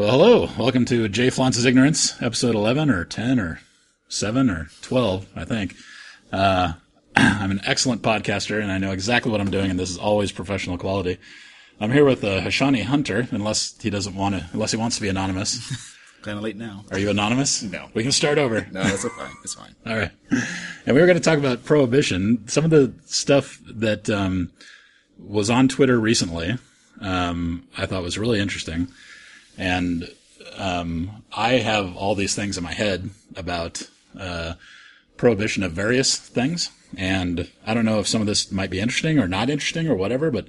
Well, hello. Welcome to Jay Flaunce's Ignorance, episode 11 or 10 or 7 or 12, I think. Uh, I'm an excellent podcaster and I know exactly what I'm doing, and this is always professional quality. I'm here with uh, Hashani Hunter, unless he doesn't want to, unless he wants to be anonymous. kind of late now. Are you anonymous? No. We can start over. No, that's fine. It's fine. All right. And we were going to talk about prohibition. Some of the stuff that um, was on Twitter recently, um, I thought was really interesting. And um, I have all these things in my head about uh, prohibition of various things. And I don't know if some of this might be interesting or not interesting or whatever, but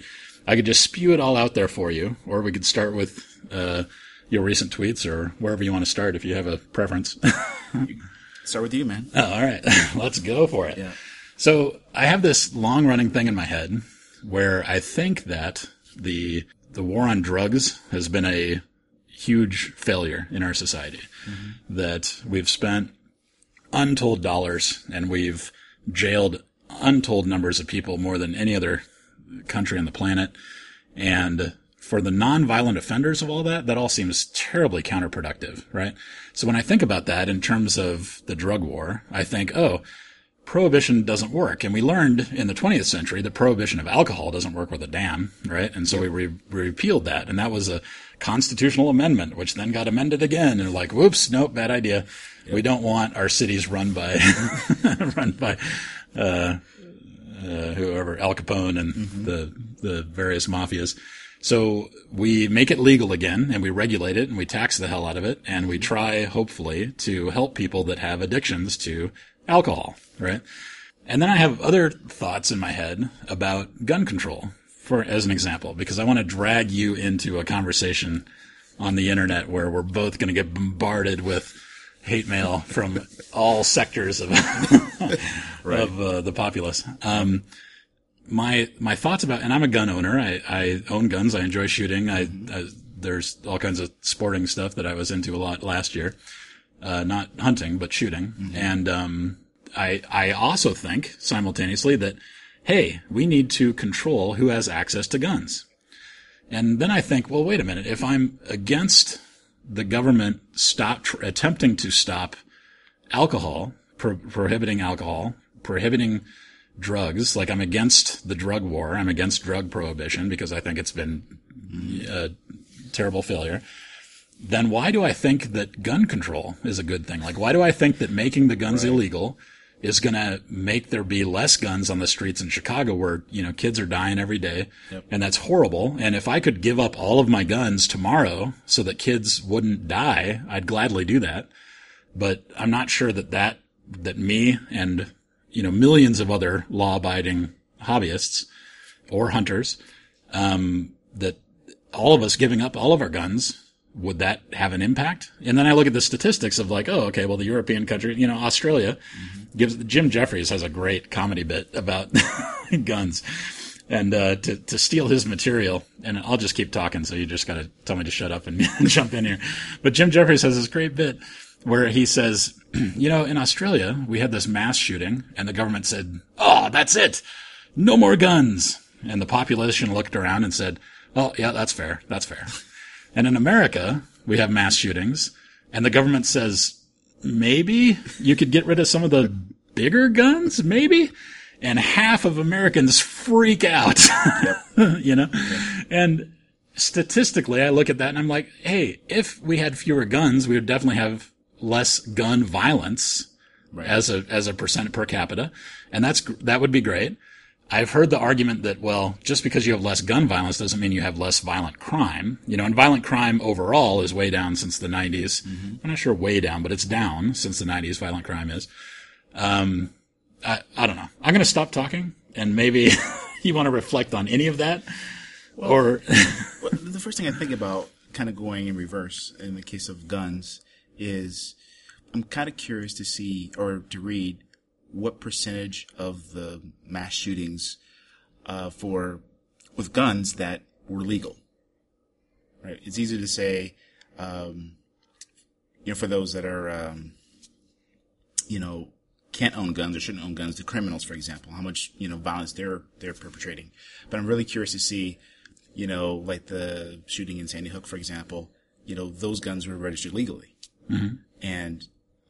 I could just spew it all out there for you. Or we could start with uh, your recent tweets or wherever you want to start if you have a preference. Start with you, man. Oh, all right. Let's go for it. Yeah. So I have this long running thing in my head where I think that the the war on drugs has been a huge failure in our society. Mm-hmm. That we've spent untold dollars and we've jailed untold numbers of people more than any other country on the planet. And for the nonviolent offenders of all that, that all seems terribly counterproductive, right? So when I think about that in terms of the drug war, I think, oh, prohibition doesn't work. And we learned in the 20th century that prohibition of alcohol doesn't work with a damn, right? And so we re- repealed that. And that was a constitutional amendment, which then got amended again. And like, whoops, nope, bad idea. We don't want our cities run by, run by, uh, uh, whoever, Al Capone and the, the various mafias. So we make it legal again and we regulate it and we tax the hell out of it and we try, hopefully, to help people that have addictions to alcohol, right? And then I have other thoughts in my head about gun control, for as an example, because I want to drag you into a conversation on the internet where we're both going to get bombarded with hate mail from all sectors of of uh, the populace. Um, my my thoughts about, and I'm a gun owner. I, I own guns. I enjoy shooting. I, I there's all kinds of sporting stuff that I was into a lot last year. Uh, not hunting, but shooting. And um, I I also think simultaneously that hey, we need to control who has access to guns. And then I think, well, wait a minute. If I'm against the government stop tr- attempting to stop alcohol, pro- prohibiting alcohol, prohibiting drugs, like I'm against the drug war, I'm against drug prohibition because I think it's been a terrible failure. Then why do I think that gun control is a good thing? Like, why do I think that making the guns illegal is going to make there be less guns on the streets in Chicago where, you know, kids are dying every day. And that's horrible. And if I could give up all of my guns tomorrow so that kids wouldn't die, I'd gladly do that. But I'm not sure that that, that me and, you know, millions of other law abiding hobbyists or hunters, um, that all of us giving up all of our guns would that have an impact? And then I look at the statistics of like, oh, okay, well, the European country, you know, Australia gives Jim Jeffries has a great comedy bit about guns and, uh, to, to steal his material. And I'll just keep talking. So you just got to tell me to shut up and jump in here. But Jim Jeffries has this great bit where he says, you know, in Australia, we had this mass shooting and the government said, oh, that's it. No more guns. And the population looked around and said, oh, yeah, that's fair. That's fair. And in America, we have mass shootings, and the government says, maybe you could get rid of some of the bigger guns, maybe? And half of Americans freak out, you know? And statistically, I look at that and I'm like, hey, if we had fewer guns, we would definitely have less gun violence as a, as a percent per capita. And that's, that would be great. I've heard the argument that, well, just because you have less gun violence doesn't mean you have less violent crime. You know, and violent crime overall is way down since the 90s. I'm not sure way down, but it's down since the 90s, violent crime is. Um, I, I don't know. I'm going to stop talking and maybe you want to reflect on any of that or, Well, the first thing I think about, kind of going in reverse in the case of guns, is I'm kind of curious to see or to read what percentage of the mass shootings uh, for with guns that were legal. Right? It's easy to say, um, you know, for those that are, um, you know, can't own guns or shouldn't own guns, the criminals, for example, how much you know violence they're they're perpetrating. But I'm really curious to see, you know, like the shooting in Sandy Hook, for example. you know, those guns were registered legally. And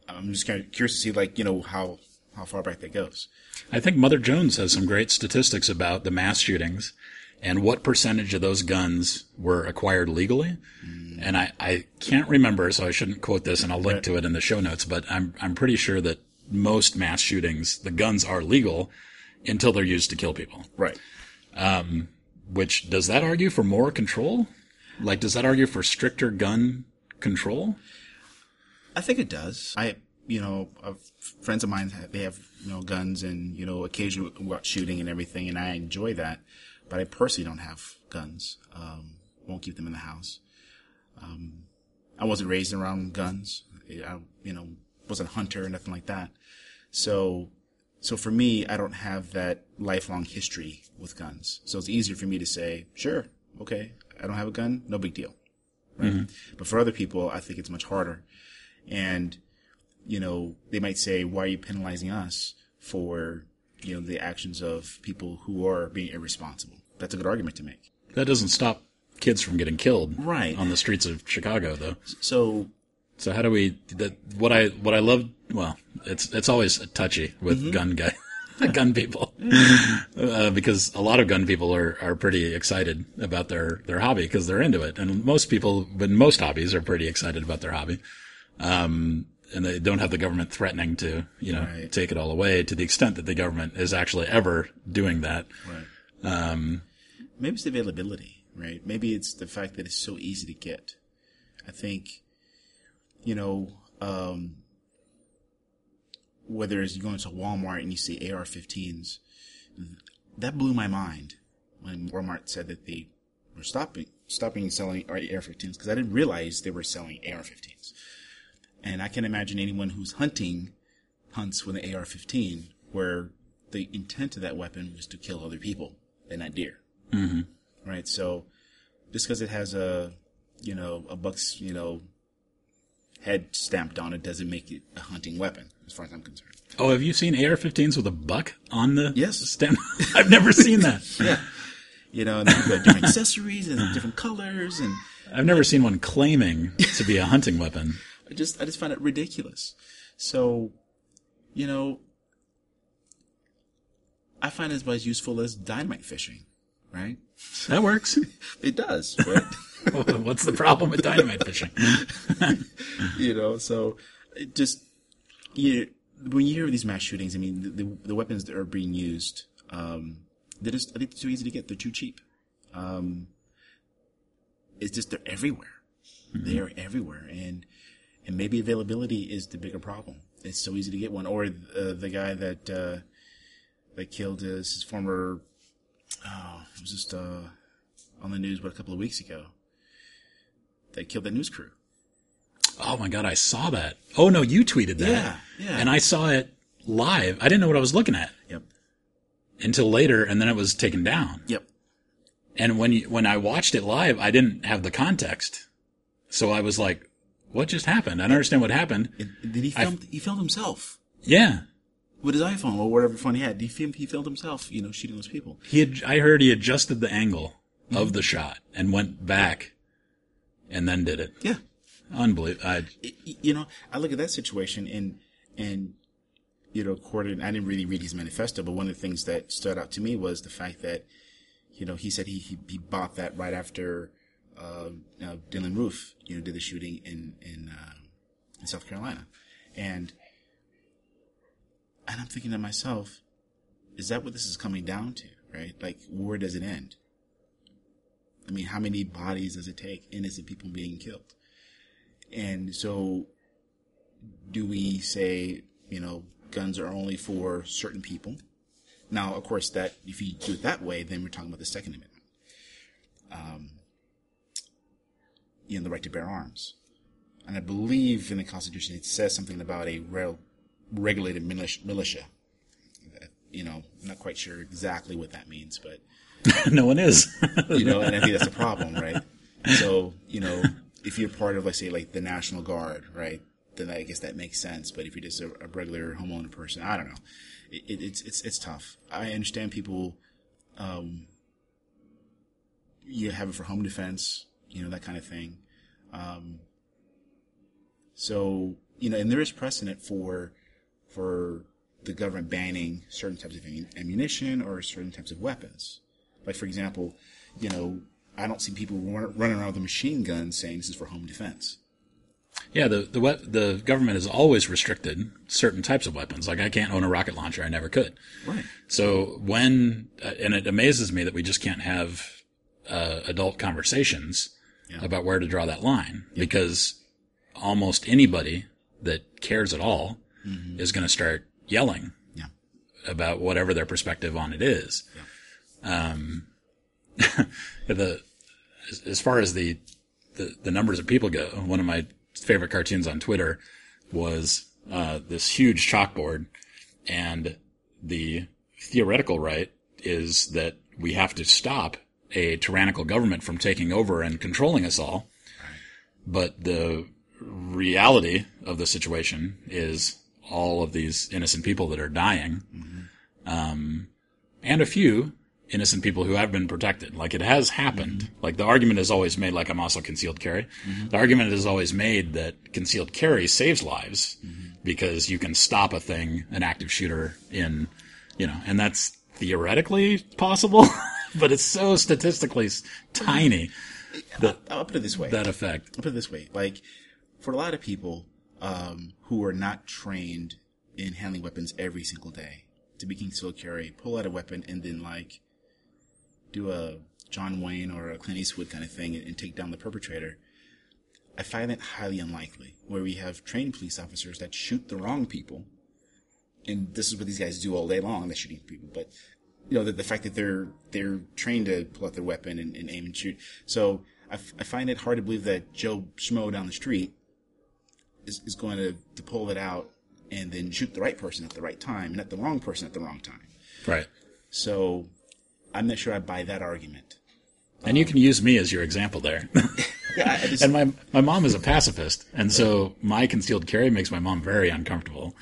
I'm just kind of curious to see, like, you know, how, how far back that goes. I think Mother Jones has some great statistics about the mass shootings and what percentage of those guns were acquired legally. Mm. And I, I can't remember, so I shouldn't quote this, and I'll link to it in the show notes. But I'm I'm pretty sure that most mass shootings, the guns are legal until they're used to kill people. Right. Um, which does that argue for more control? Like, does that argue for stricter gun control? I think it does. I, you know, uh, friends of mine have, they have you know guns and you know out shooting and everything, and I enjoy that. But I personally don't have guns. Um, won't keep them in the house. Um, I wasn't raised around guns. I, you know, wasn't a hunter or nothing like that. So, so for me, I don't have that lifelong history with guns. So it's easier for me to say, sure, okay, I don't have a gun, no big deal. Right? But for other people, I think it's much harder. And, you know, they might say, why are you penalizing us for, you know, the actions of people who are being irresponsible? That's a good argument to make. That doesn't stop kids from getting killed Right. on the streets of Chicago, though. So, So how do we? That what I what I love. Well, it's it's always touchy with gun guy, gun people, uh, because a lot of gun people are are pretty excited about their their hobby because they're into it, and most people, but most hobbies are pretty excited about their hobby. Um, and they don't have the government threatening to, you know, Right. take it all away to the extent that the government is actually ever doing that. right. maybe it's the availability, right? Maybe it's the fact that it's so easy to get. I think, you know, um, whether it's you go into Walmart and you see AR-15s, that blew my mind when Walmart said that they were stopping stopping selling AR-15s because I didn't realize they were selling AR-15s. And I can imagine anyone who's hunting hunts with an AR-15 where the intent of that weapon was to kill other people and not deer. Mm-hmm. Right. So just because it has a, you know, a buck's, you know, head stamped on it doesn't make it a hunting weapon, as far as I'm concerned. Oh, have you seen AR-15s with a buck on the Yes. stem? I've never seen that. Yeah. You know, and you've got different accessories and different colors, and I've never seen one claiming to be a hunting weapon. I just, I just find it ridiculous. So, you know, I find it about as useful as dynamite fishing, right? That works. It does, right? What's the problem with dynamite fishing? you know, so it just you when you hear these mass shootings, I mean, the, the, the weapons that are being used, um, they're just I think they're too easy to get. They're too cheap. Um, it's just they're everywhere. They're everywhere, and and maybe availability is the bigger problem. It's so easy to get one, or uh, the guy that uh, that killed his, his former. Oh, it was just uh, on the news, but a couple of weeks ago. That killed that news crew. Oh my god, I saw that. Oh no, you tweeted that. Yeah, yeah. And I saw it live. I didn't know what I was looking at Yep. until later, and then it was taken down. Yep. And when you, when I watched it live, I didn't have the context, so I was like, "What just happened? I don't understand what happened." Did he filmed. he filmed himself Yeah, with his iPhone or whatever phone he had. He filmed. He filmed himself. You know, shooting those people. he had. I heard he adjusted the angle of the shot and went back, and then did it. Yeah. Unbelievable. I, you know, I look at that situation and and you know, according I didn't really read his manifesto, but one of the things that stood out to me was the fact that you know he said he he, he bought that right after uh, uh, Dylann Roof you know did the shooting in in uh, in South Carolina, and and I'm thinking to myself, is that what this is coming down to? Right? Like, where does it end? I mean, how many bodies does it take? Innocent people being killed. And so, do we say, you know, guns are only for certain people? Now, of course, that if you do it that way, then we're talking about the Second Amendment. Um, you know, the right to bear arms. And I believe in the Constitution it says something about a rel- regulated militia. militia. You know, I'm not quite sure exactly what that means, but no one is. you know, and I think that's a problem, right? So, you know, if you're part of, let's say, like the National Guard, right, then I guess that makes sense. But if you're just a, a regular homeowner person, I don't know. It, it, it's it's it's tough. I understand people, um, you have it for home defense, you know, that kind of thing. Um, so you know, and there is precedent for for the government banning certain types of ammunition or certain types of weapons. Like for example, you know, I don't see people run, running around with a machine gun saying this is for home defense. Yeah, the the the government has always restricted certain types of weapons. Like I can't own a rocket launcher; I never could. Right. So when uh, and it amazes me that we just can't have uh, adult conversations yeah. about where to draw that line yeah. because almost anybody that cares at all mm-hmm. is going to start yelling yeah. about whatever their perspective on it is. Um, the as, as far as the, the the numbers of people go, one of my favorite cartoons on Twitter was uh, this huge chalkboard, and the theoretical right is that we have to stop a tyrannical government from taking over and controlling us all. But the reality of the situation is all of these innocent people that are dying, mm-hmm. um, and a few innocent people who have been protected. Like it has happened. Mm-hmm. Like the argument is always made, like I'm also concealed carry. Mm-hmm. The argument is always made that concealed carry saves lives mm-hmm. because you can stop a thing, an active shooter in, you know, and that's theoretically possible, but it's so statistically tiny. That, I'll put it this way. That effect. I'll put it this way. Like for a lot of people, um, who are not trained in handling weapons every single day, to be concealed carry, pull out a weapon and then like do a John Wayne or a Clint Eastwood kind of thing and, and take down the perpetrator. I find that highly unlikely where we have trained police officers that shoot the wrong people. And this is what these guys do all day long. They're shooting people, but you know, the, the fact that they're, they're trained to pull out their weapon and, and aim and shoot. So I, f- I find it hard to believe that Joe Schmo down the street is, is going to, to pull it out and then shoot the right person at the right time, and not the wrong person at the wrong time. Right. So I'm not sure I buy that argument. And um, you can use me as your example there. yeah, just, and my my mom is a pacifist, and so my concealed carry makes my mom very uncomfortable.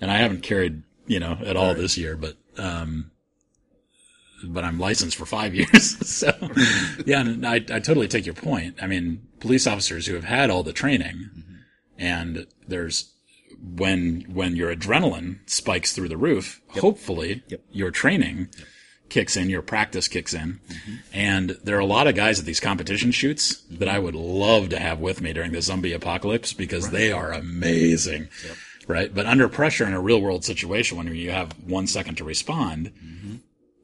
And I haven't carried, you know, at all right. this year, but um, but I'm licensed for five years. so yeah, and I I totally take your point. I mean, police officers who have had all the training, mm-hmm. and there's when when your adrenaline spikes through the roof, yep. hopefully yep. your training. Yep kicks in, your practice kicks in. Mm-hmm. And there are a lot of guys at these competition shoots mm-hmm. that I would love to have with me during the zombie apocalypse because right. they are amazing. Right. But under pressure in a real world situation when you have one second to respond, mm-hmm.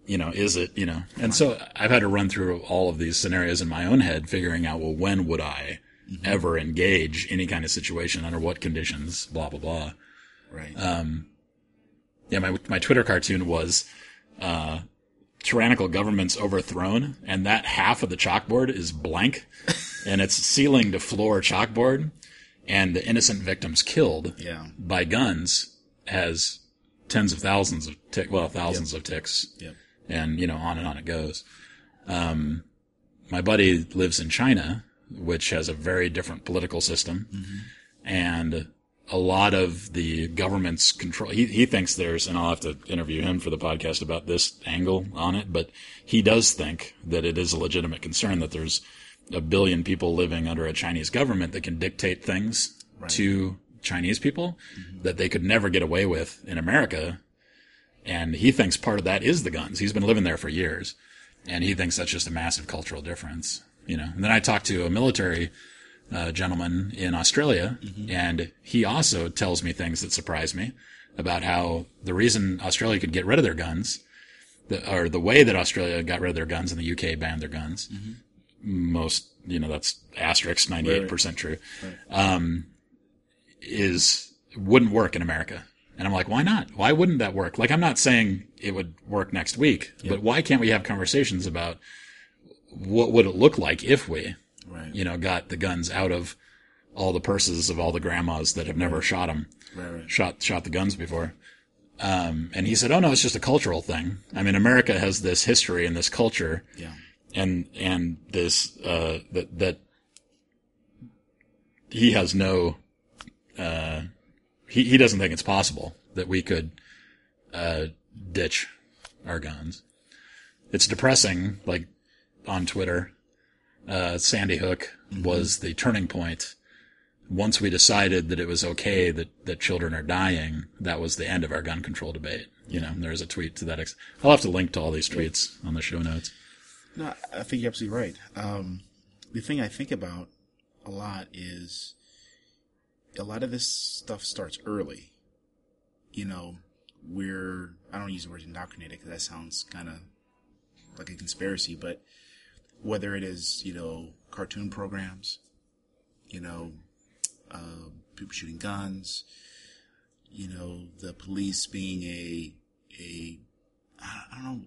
You know, is it, you know, and so I've had to run through all of these scenarios in my own head, figuring out, well, when would I mm-hmm. ever engage any kind of situation under what conditions, blah, blah, blah. Right. Um, yeah, my, my Twitter cartoon was, uh, tyrannical government's overthrown and that half of the chalkboard is blank and it's ceiling to floor chalkboard and the innocent victims killed yeah. by guns has tens of thousands of tick, well, thousands yep. of ticks. Yep. And, you know, on and on it goes. Um, my buddy lives in China, which has a very different political system. Mm-hmm. And a lot of the government's control. He, he thinks there's, and I'll have to interview him for the podcast about this angle on it, but he does think that it is a legitimate concern that there's a billion people living under a Chinese government that can dictate things right. to Chinese people mm-hmm. that they could never get away with in America. And he thinks part of that is the guns. He's been living there for years. And he thinks that's just a massive cultural difference, you know. And then I talked to a military uh, gentleman in Australia, mm-hmm. and he also tells me things that surprise me about how the reason Australia could get rid of their guns, the, or the way that Australia got rid of their guns and the UK banned their guns, mm-hmm. most, you know, that's asterisk 98% right. true, right. Um, is, wouldn't work in America. And I'm like, why not? Why wouldn't that work? Like, I'm not saying it would work next week, yep. but why can't we have conversations about what would it look like if we? right. you know, got the guns out of all the purses of all the grandmas that have never right. shot them, right, shot shot the guns before. Um, and he said, "Oh no, it's just a cultural thing. I mean, America has this history and this culture, yeah. and and this uh, that that he has no, uh, he he doesn't think it's possible that we could uh, ditch our guns. It's depressing, like on Twitter, uh, Sandy Hook was the turning point. Once we decided that it was okay that, that children are dying, that was the end of our gun control debate. You know, there's a tweet to that. Ex- I'll have to link to all these tweets on the show notes. No, I think you're absolutely right. Um, the thing I think about a lot is a lot of this stuff starts early. You know, we're, I don't use the word indoctrinated because that sounds kind of like a conspiracy, but whether it is, you know, cartoon programs, you know, uh, people shooting guns, you know, the police being a, a, I don't know,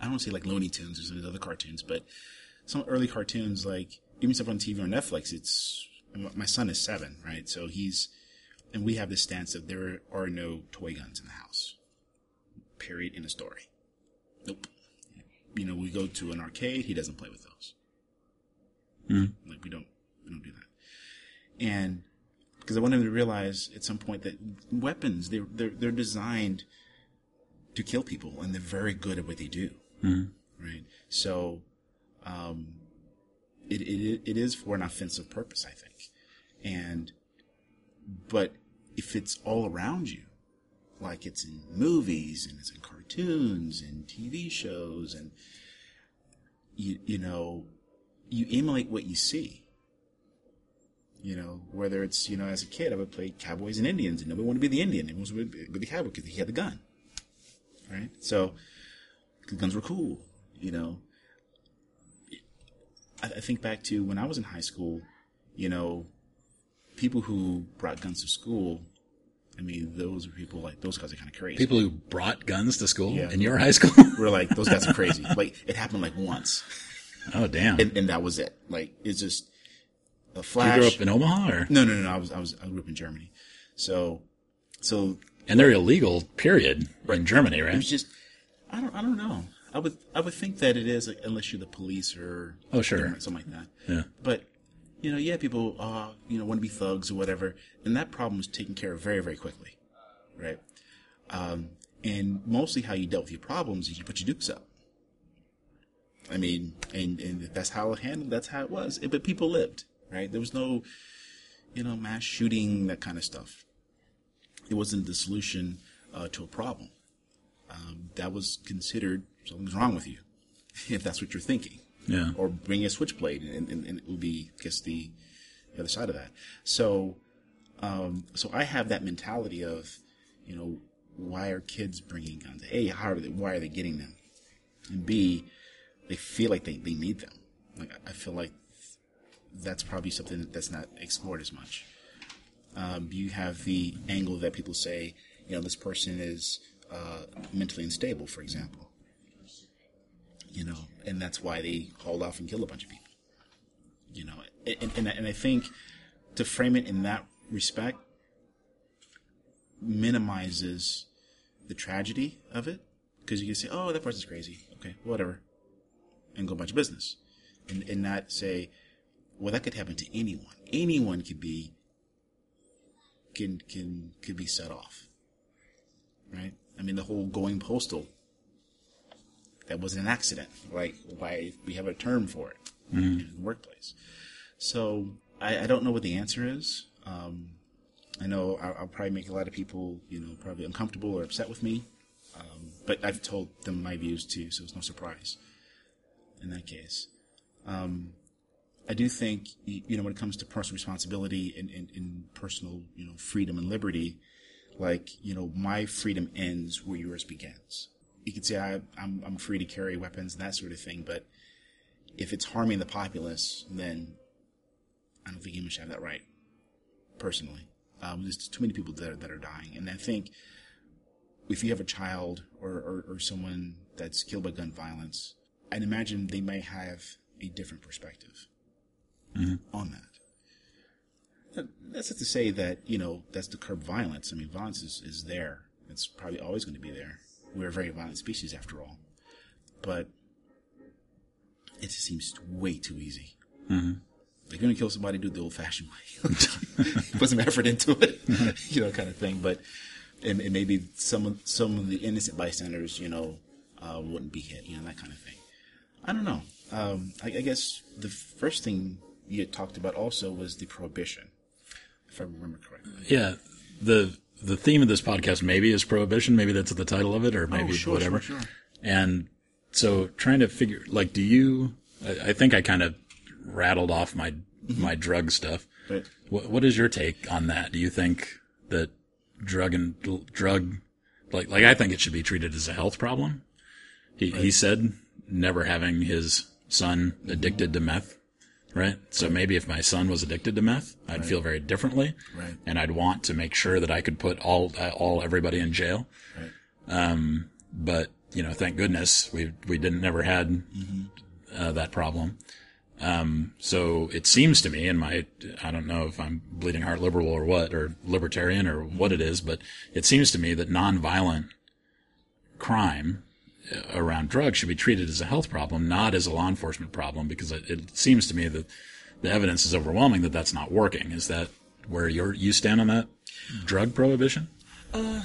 I don't say like Looney Tunes or some of the other cartoons, but some early cartoons, like even stuff on TV or Netflix, it's, my son is seven, right? So he's, and we have this stance that there are no toy guns in the house. Period. In a story. Nope. You know, we go to an arcade, he doesn't play with those. Like we don't, we don't do that. And because I want him to realize at some point that weapons, they're, they're, they're designed to kill people and they're very good at what they do. Right. So, um, it, it, it is for an offensive purpose, I think. And, but if it's all around you, like it's in movies and it's in cartoons and TV shows and, you, you know, you emulate what you see. You know, whether it's, you know, as a kid, I would play cowboys and Indians and nobody wanted to be the Indian. Wanted to be the cowboy because he had the gun. Right? So, the guns were cool, you know. I think back to when I was in high school, you know, people who brought guns to school, I mean, those were people like, those guys are kind of crazy. People who brought guns to school Yeah. in your high school? were like, those guys are crazy. like, it happened like once, oh, damn. and, and that was it. Like, it's just a flash. you grew up in Omaha or? no, no, no, no. I was, I was, I grew up in Germany. So, so And they're illegal, period, in Germany, right? it right? was just, I don't, I don't know. I would, I would think that it is, unless you're the police or Oh, sure. something like that. Yeah. But, you know, yeah, people, uh, you know, want to be thugs or whatever, and that problem was taken care of very, very quickly, right? Um, and mostly how you dealt with your problems is you put your dukes up. I mean, and and that's how it handled. That's how it was. But people lived, right? There was no, you know, mass shooting that kind of stuff. It wasn't the solution uh, to a problem. Um, that was considered something's wrong with you, if that's what you're thinking Yeah. or bring a switchblade, and, and, and it would be, I guess, the, the other side of that. So, um, so I have that mentality of, you know, why are kids bringing guns? A, how are they, why are they getting them? And B, they feel like they, they need them. Like I feel like that's probably something that's not explored as much. Um, you have the angle that people say, you know, this person is uh, mentally unstable, for example you know, and that's why they hauled off and killed a bunch of people. You know, and, and, and I think to frame it in that respect minimizes the tragedy of it because you can say, oh, that person's crazy. Okay, whatever. And go about your business. And, and not say, well, that could happen to anyone. Anyone could be, can, can, could be set off. Right? I mean, the whole going postal that wasn't an accident. Like why we have a term for it in the workplace. So I, I don't know what the answer is. Um, I know I'll, I'll probably make a lot of people, you know, probably uncomfortable or upset with me. Um, but I've told them my views too, so it's no surprise in that case. Um, I do think, you know, when it comes to personal responsibility and, and, and personal, you know, freedom and liberty, like, you know, my freedom ends where yours begins. You could say I, I'm, I'm free to carry weapons and that sort of thing, but if it's harming the populace, then I don't think you should have that right, personally. Um, there's too many people that are, that are dying. And I think if you have a child or, or, or someone that's killed by gun violence, I'd imagine they may have a different perspective on that. That- That's not to say that, you know, that's to curb violence. I mean, violence is, is there. It's probably always going to be there. We're a very violent species after all. But it just seems way too easy. Like, you're going to kill somebody, do it the old fashioned way. Put some effort into it, you know, kind of thing. But, and, and maybe some of, some of the innocent bystanders, you know, uh, wouldn't be hit, you know, that kind of thing. I don't know. Um, I, I guess the first thing you talked about also was the prohibition, if I remember correctly. Yeah. The the theme of this podcast maybe is prohibition. Maybe that's the title of it, or oh, maybe Oh, sure, whatever. sure, sure. And so trying to figure, like, do you? I, I think I kind of rattled off my mm-hmm. my drug stuff. But What what is your take on that? Do you think that drug and drug, like like I think it should be treated as a health problem? He he said never having his son addicted to meth, right? So maybe if my son was addicted to meth, I'd feel very differently, Right. and I'd want to make sure that I could put all uh, all everybody in jail. Right. Um, but you know, thank goodness we we didn't never had uh, that problem. Um, so it seems to me, and my, I don't know if I'm bleeding heart liberal or what, or libertarian or what it is, but it seems to me that nonviolent crime around drugs should be treated as a health problem, not as a law enforcement problem, because it, it seems to me that the evidence is overwhelming that that's not working. Is that where you're, you stand on that drug prohibition? Uh,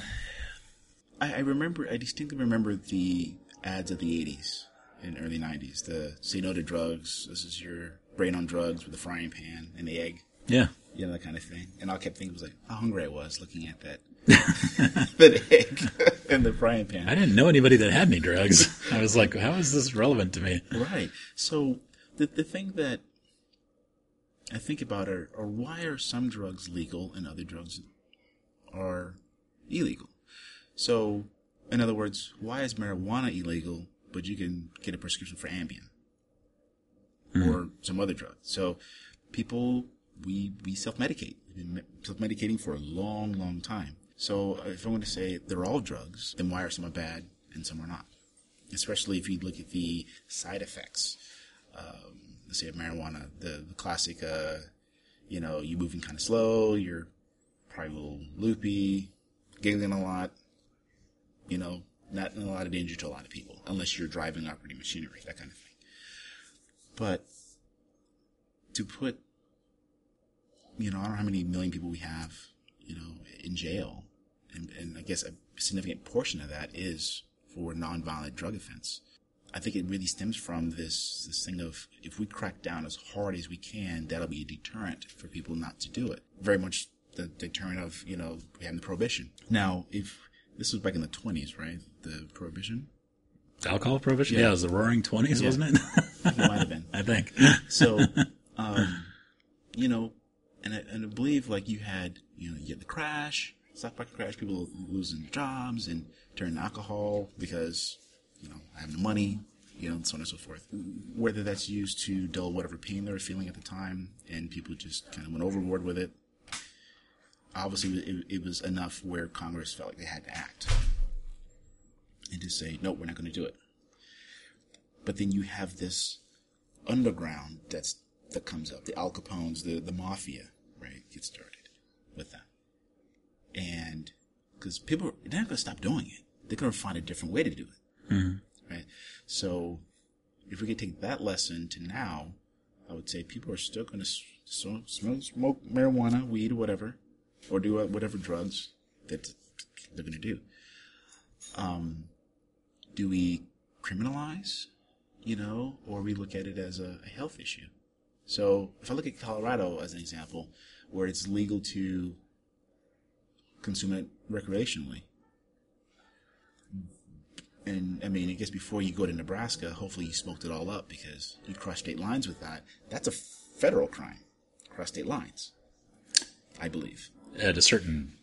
I, I remember, I distinctly remember the ads of the 80s and early 90s. The say no to drugs. This is your brain on drugs with a frying pan and the egg. Yeah. You know, that kind of thing. And all I kept thinking was like, how hungry I was looking at that. That egg and the frying pan. I didn't know anybody that had any drugs. I was like, how is this relevant to me? Right. So the the thing that I think about are, are why are some drugs legal and other drugs are illegal? So, in other words, why is marijuana illegal, but you can get a prescription for Ambien hmm. or some other drug? So, people we we self medicate. We've been self medicating for a long, long time. So, if I'm going to say they're all drugs, then why are some bad and some are not? especially if you look at the side effects. Um, let's say of marijuana, the, the classic, uh, you know, you're moving kind of slow, you're probably a little loopy, giggling a lot, you know, not in a lot of danger to a lot of people, unless you're driving operating machinery, that kind of thing. But to put, you know, I don't know how many million people we have, you know, in jail, and, and I guess a significant portion of that is for nonviolent drug offense. I think it really stems from this this thing of if we crack down as hard as we can, that'll be a deterrent for people not to do it. Very much the deterrent of you know having the prohibition. Now, if this was back in the twenties, right? The prohibition, Alcohol prohibition? Yeah. Yeah, it was the roaring 20s, wasn't it? it might have been. I think. So, um, you know, and I, and I believe like you had, you know, you had the crash, stock market crash, people losing jobs and turning to alcohol because, you know, having the money, you know, and so on and so forth. Whether that's used to dull whatever pain they were feeling at the time, and people just kind of went overboard with it. Obviously, it, it was enough where Congress felt like they had to act and to say, no, we're not going to do it. But then you have this underground that's that comes up. The Al Capones, the the mafia, right, get started with that, and because people they're not going to stop doing it, they're going to find a different way to do it, right? So if we could take that lesson to now, I would say people are still going to smoke, smoke marijuana, weed, whatever, or do whatever drugs that they're going to do. Um, do we criminalize, you know, or we look at it as a, a health issue? So if I look at Colorado as an example, where it's legal to consume it recreationally, and I mean, I guess before you go to Nebraska, hopefully you smoked it all up because you cross state lines with that. That's a federal crime, cross state lines, I believe. At a certain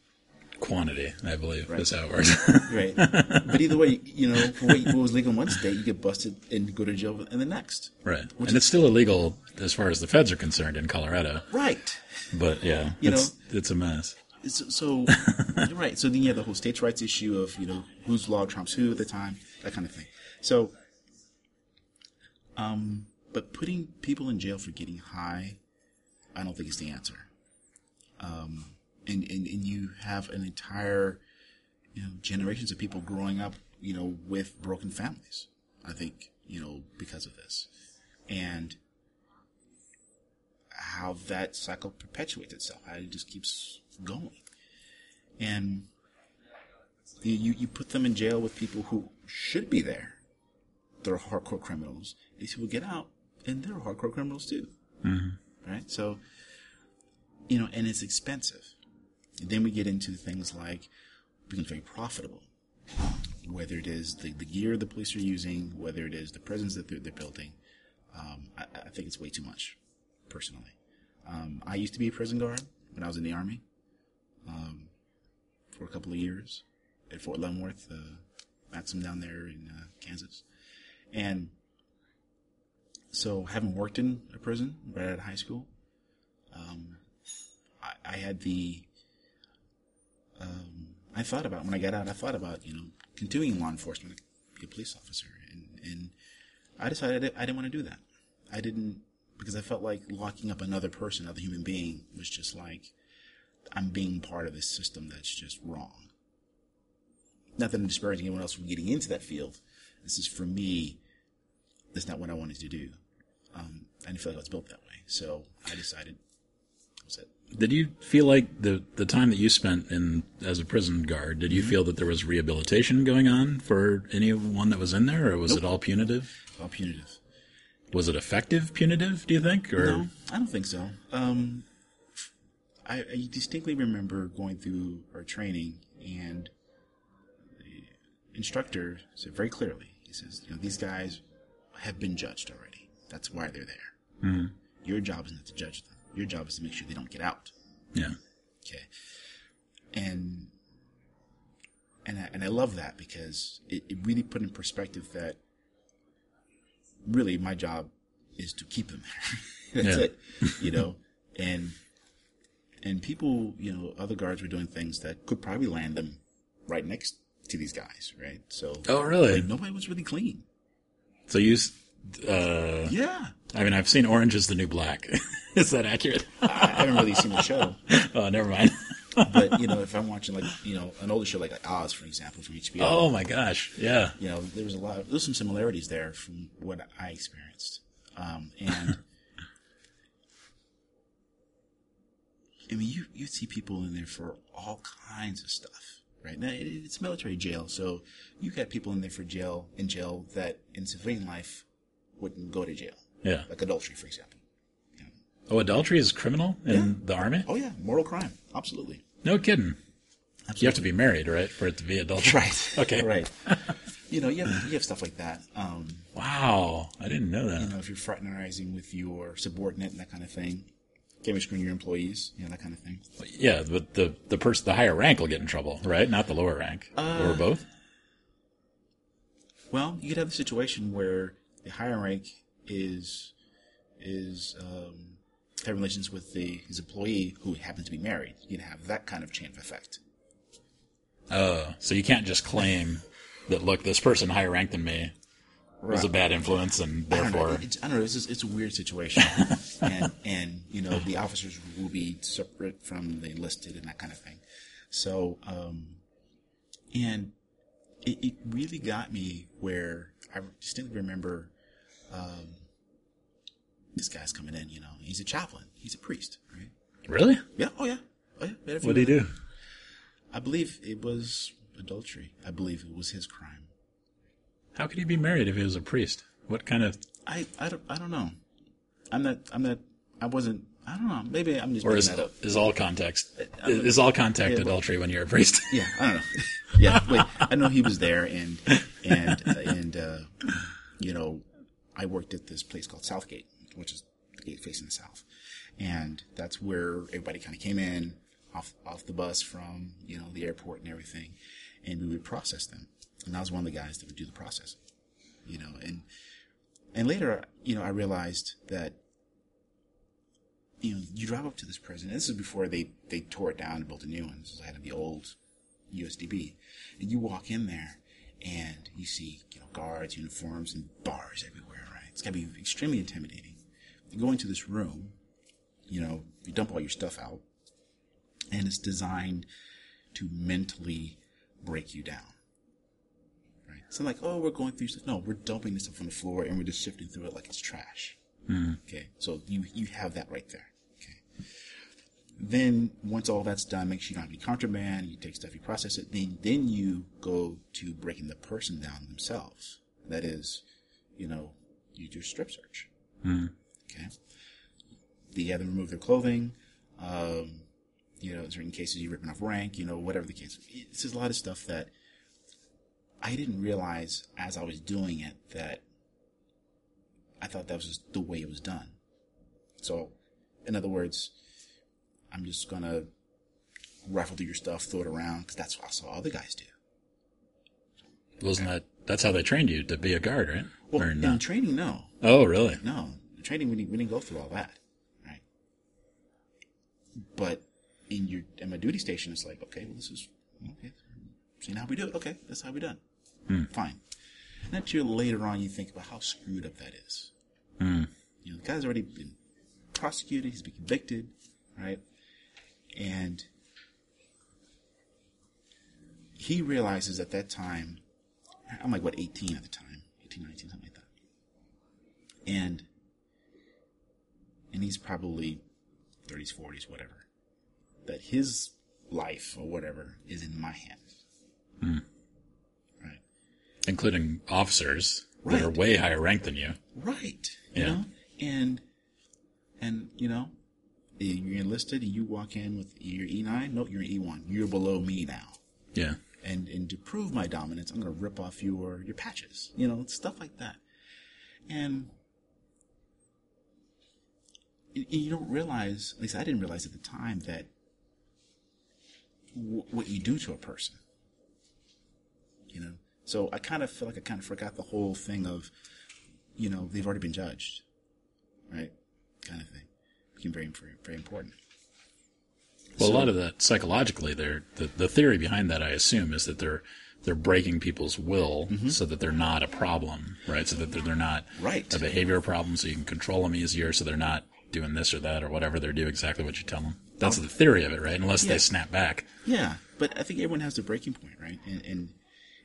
quantity, I believe, is how it works. Right. but either way, you know, what, was legal in one state, you get busted and go to jail in the next. right. And it's still illegal as far as the feds are concerned in Colorado. Right. But yeah, You it's, it's a mess. So, so you're right. So then you have the whole states' rights issue of you know whose law trumps who at the time, that kind of thing. So, um, but putting people in jail for getting high, I don't think is the answer. Um, and, and and you have an entire, you know, generations of people growing up, you know, with broken families. I think you know because of this, and how that cycle perpetuates itself, how it just keeps going. And you, you put them in jail with people who should be there. They're hardcore criminals. These people get out and they're hardcore criminals too. Mm-hmm. Right? So, you know, and it's expensive. And then we get into things like being very profitable. Whether it is the, the gear the police are using, whether it is the prisons that they're, they're building, um, I, I think it's way too much, personally. Um, I used to be a prison guard when I was in the army um, for a couple of years at Fort Leavenworth, uh, Maxim down there in uh, Kansas, and so having worked in a prison right out of high school, um, I, I had the um, I thought about when I got out. I thought about you know continuing law enforcement, be a police officer, and and I decided I didn't want to do that. I didn't because I felt like locking up another person, another human being, was just like I'm being part of this system that's just wrong. Not that I'm disparaging anyone else from getting into that field. This is for me. That's not what I wanted to do. Um, I didn't feel like I was built that way, so I decided. That was it. Did you feel like the the time that you spent in as a prison guard? Did you feel that there was rehabilitation going on for anyone that was in there, or was it all punitive? All punitive. Was it effective punitive? Do you think? Or No, I don't think so. Um, I, I distinctly remember going through our training, and the instructor said very clearly, he says, you know, these guys have been judged already. That's why they're there. Mm-hmm. Your job is not to judge them. Your job is to make sure they don't get out. yeah, Okay. And and I, and I love that because it, it really put in perspective that really my job is to keep them there. That's Yeah. it. You know, and and people, you know, other guards were doing things that could probably land them right next to these guys, right? So Oh, really? like, nobody was really clean. So you, uh, Yeah. I mean, I've seen Orange is the New Black. is that accurate? I haven't really seen the show, oh, never mind. but you know, if I'm watching like you know an older show like, like Oz, for example, from HBO, oh my gosh, yeah. you know, there was a lot. Of, there's some similarities there from what I experienced, um, and I mean, you you see people in there for all kinds of stuff, right? Now it, it's military jail, so you got people in there for jail in jail that in civilian life wouldn't go to jail, Yeah. like adultery, for example. Oh, adultery is criminal in the army? Oh yeah, moral crime, absolutely. No kidding. You have to be married, right, for it to be adultery? Right. Okay. Right. you know, you have you have stuff like that. Um, Wow, I didn't know that. you know, if you're fraternizing with your subordinate and that kind of thing, can't screen your employees, you know, that kind of thing. Yeah, but the the person, the higher rank will get in trouble, right? Not the lower rank, Uh, or both. Well, you could have the situation where the higher rank is is um, have relations with the his employee who happens to be married. You can have that kind of chain of effect. Oh, so you can't just claim that look, this person higher ranked than me was a bad influence, and I don't know. therefore, It's, I don't know. It's, just, it's a weird situation, and and you know the officers will be separate from the enlisted and that kind of thing. So, um, and it, it really got me where I distinctly remember um, this guy's coming in. You know, he's a chaplain. He's a priest, right? really, Yeah. Oh yeah. Oh yeah. We had a few what did he do? I believe it was adultery. I believe it was his crime. How could he be married if he was a priest? What kind of, I, I don't I don't know. I'm not I'm not I wasn't I don't know. Maybe I'm just or is that up. is all context is all contact Yeah, adultery when you're a priest? Yeah, I don't know. yeah, wait. I know he was there, and and uh, and uh, you know, I worked at this place called Southgate, which is the gate facing the south, and that's where everybody kind of came in off off the bus from you know the airport and everything, and we would process them, and I was one of the guys that would do the processing, you know, and and later, you know, I realized that you know, you drive up to this prison. This is before they, they tore it down and built a new one. This is ahead of the old USDB. And you walk in there and you see, you know, guards, uniforms, and bars everywhere, right? It's gotta be extremely intimidating. You go into this room, you know, you dump all your stuff out, and it's designed to mentally break you down. So like, oh, we're going through stuff. No, we're dumping this stuff on the floor and we're just shifting through it like it's trash. Okay, so you you have that right there. Okay. Then once all that's done, make sure you don't have any contraband. You take stuff, you process it. Then then you go to breaking the person down themselves. That is, you know, you do a strip search. Okay. You have them remove their clothing. Um, you know, in certain cases, you ripping off rank. You know, whatever the case. It's just a lot of stuff that I didn't realize as I was doing it that I thought that was just the way it was done. So, in other words, I'm just gonna rifle through your stuff, throw it around, because that's what I saw other guys do. Wasn't that that's how they trained you to be a guard, right? Well, or in not? training, no, Oh, really? no, in training we didn't, we didn't go through all that, right? But in your in my duty station, it's like, okay, well, this is okay. See how we do it, okay, that's how we done. Mm. Fine. And then you later on, you think about how screwed up that is. Mm. You know, the guy's already been prosecuted, he's been convicted, right? And he realizes at that time, I'm like, what, 18 at the time? 18, 19, something like that. And, and he's probably 30s, 40s, whatever. That his life or whatever is in my hands. Right. Including officers that are way higher ranked than you. Right. You Yeah. know? And and you know, you're enlisted and you walk in with your E nine, no, you're an E one. You're below me now. Yeah. And and to prove my dominance, I'm gonna rip off your your patches. You know, stuff like that. And you don't realize, at least I didn't realize at the time, that w- what you do to a person. You know, so I kind of feel like I kind of forgot the whole thing of, you know, they've already been judged, right? Kind of thing became very very very important. Well, So- a lot of that psychologically, they're the, the theory behind that, I assume, is that they're they're breaking people's will mm-hmm. so that they're not a problem, right? So that they're, they're not Right. a behavior problem, so you can control them easier, so they're not doing this or that or whatever. They're do exactly what you tell them. That's oh. the theory of it, right? Unless Oh. Yeah. they snap back. Yeah, but I think everyone has their breaking point, right? And and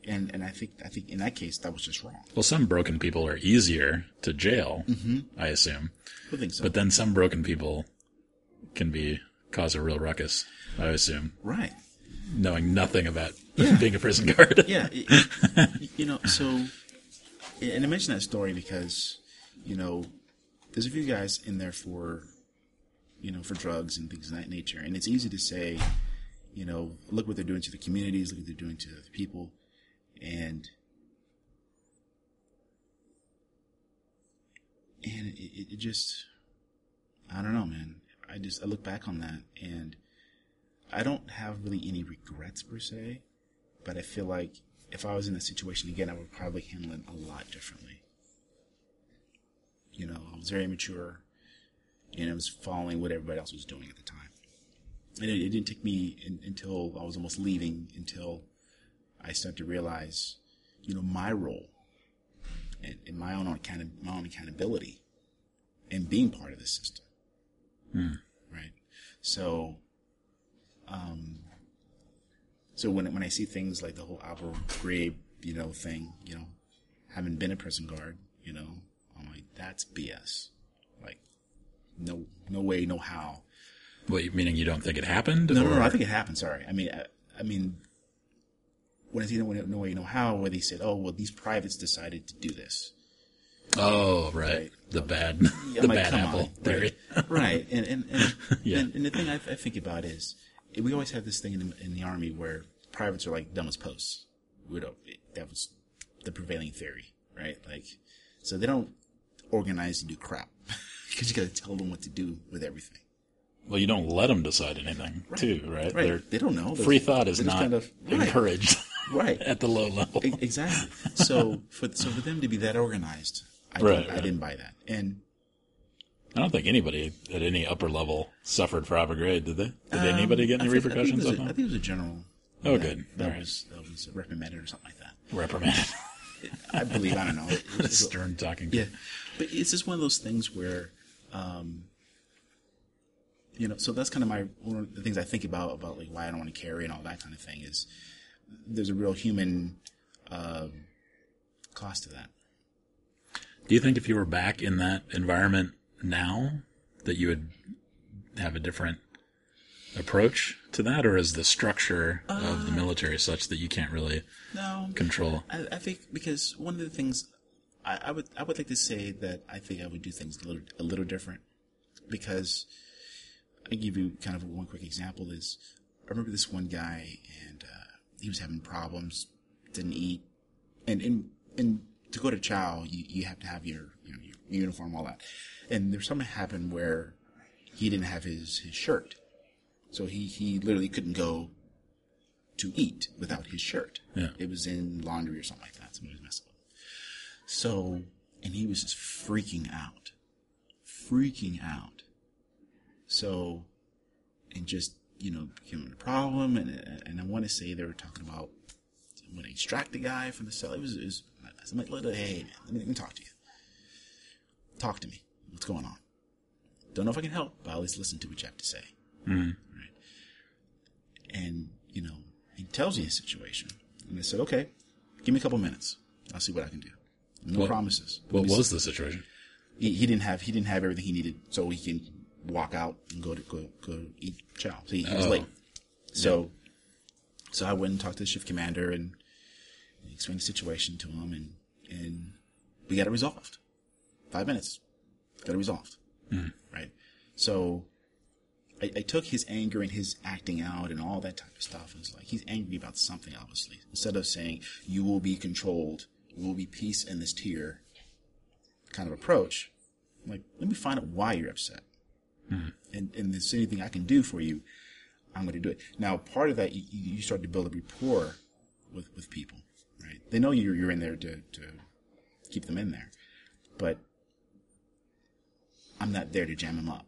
and and I think I think in that case that was just wrong. Well, some broken people are easier to jail, mm-hmm. I assume, I think so. but then some broken people can be cause a real ruckus. I assume, right. knowing nothing about being a prison guard. Yeah. you know, so and I mention that story because you know there's a few guys in there for you know for drugs and things of that nature, and it's easy to say, you know, look what they're doing to the communities, look what they're doing to the people, and and it, it, just I don't know, man. I just I look back on that and I don't have really any regrets per se, but I feel like if I was in that situation again, I would probably handle it a lot differently. You know, I was very immature, and I was following what everybody else was doing at the time. And it, it didn't take me in, until I was almost leaving until I start to realize, you know, my role and, and my own account, my own accountability, and being part of the system. Right. So, um, so when when I see things like the whole Abu Ghraib, you know, thing, you know, having been a prison guard, you know, I'm like, that's BS. Like, no, no way, no how. What, meaning you don't think it happened? No, no, no. I think it happened. Sorry. I mean, I, I mean, when see no way, you know how, where they said, oh, well, these privates decided to do this. Oh, right. Right. The bad, Yeah, the like, bad apple on. theory. Right. right. And, and, and, Yeah. and, and the thing I, I think about is we always have this thing in the, in the army where privates are like dumb as posts. We don't, that was the prevailing theory, right? Like, so they don't organize to do crap because you got to tell them what to do with everything. Well, you don't let them decide anything, too, right? Right. They're, they don't know. They're- free thought is not kind of- encouraged Right. at the low level. Exactly. So for so for them to be that organized, I, Right, didn't, I didn't buy that. And I don't think anybody at any upper level suffered for Abu Ghraib, did they? Did um, anybody get any think- I think repercussions? it was a- I think it was a general. Oh, that- good. That All right. was that was reprimanded or something like that. Reprimanded. I believe. I don't know. It- it was- Stern talking. yeah, but it's just one of those things where, um, you know. So that's kind of my one of the things I think about about like why I don't want to carry and all that kind of thing is there's a real human um cost to that. Do you think if you were back in that environment now, that you would have a different approach to that, or is the structure of Uh, the military such that you can't really No, control? I, I think because one of the things I, I would I would like to say that I think I would do things a little a little different because I give you kind of one quick example is I remember this one guy and uh, he was having problems, didn't eat, and and and to go to chow you, you have to have your you know your uniform all that, and there's something happened where he didn't have his his shirt, so he he literally couldn't go to eat without his shirt. Yeah. It was in laundry or something like that. Somebody was messing with him. So, and he was just freaking out. Freaking out. So, and just, you know, became a problem. And, and I want to say they were talking about when they extract the guy from the cell. It was, it was I'm like, hey, man, let me, let me talk to you. Talk to me. What's going on? Don't know if I can help, but I'll at least listen to what you have to say. Mm. Right. And, you know, he tells me his situation. And I said, okay, give me a couple minutes. I'll see what I can do. No What- promises. What Let was the situation? he, he didn't have he didn't have everything he needed, so he can walk out and go to go go eat chow. So he, he was Oh. late. So so I went and talked to the shift commander and explained the situation to him, and and we got it resolved. Five minutes, got it resolved. Mm-hmm. Right. So I, I took his anger and his acting out and all that type of stuff. And it's like he's angry about something, obviously. Instead of saying you will be controlled, you will be peace in this tier kind of approach. I'm like, let me find out why you're upset. Mm-hmm. And, and if there's anything I can do for you, I'm going to do it. Now, part of that, you, you start to build a rapport with, with people, right? They know you're, you're in there to, to keep them in there, but I'm not there to jam him up.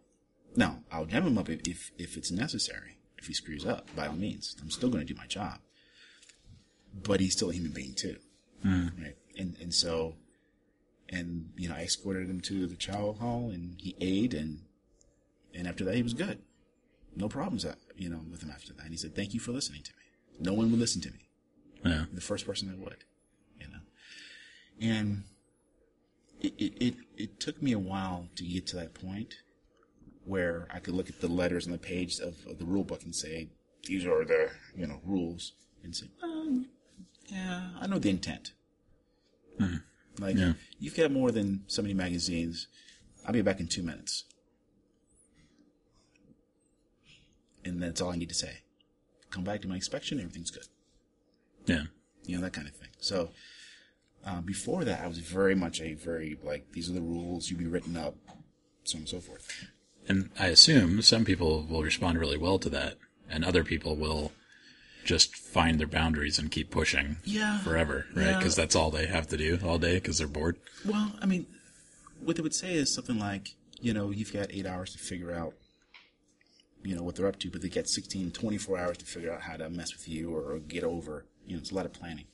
No, I'll jam him up if, if, if it's necessary. If he screws up, by all means, I'm still going to do my job. But he's still a human being too, mm-hmm. right? And and so and you know I escorted him to the chow hall, and he ate, and and after that he was good, no problems, uh, you know, with him after that. And he said, "Thank you for listening to me. No one would listen to me. Yeah. The first person that would, you know." And it it it, it took me a while to get to that point where I could look at the letters on the page of, of the rule book and say, "These are the you know rules," and say, um, "Yeah, I know the intent." Like, Yeah. you've got more than so many magazines. I'll be back in two minutes. And that's all I need to say. Come back to my inspection, everything's good. Yeah. You know, that kind of thing. So, uh, before that, I was very much a very, like, these are the rules, you be written up, so on and so forth. And I assume some people will respond really well to that, and other people will just find their boundaries and keep pushing Yeah. forever, right? Yeah. Because that's all they have to do all day because they're bored. Well, I mean, what they would say is something like, you know, you've got eight hours to figure out, you know, what they're up to, but they get 16, 24 hours to figure out how to mess with you or, or get over. You know, it's a lot of planning.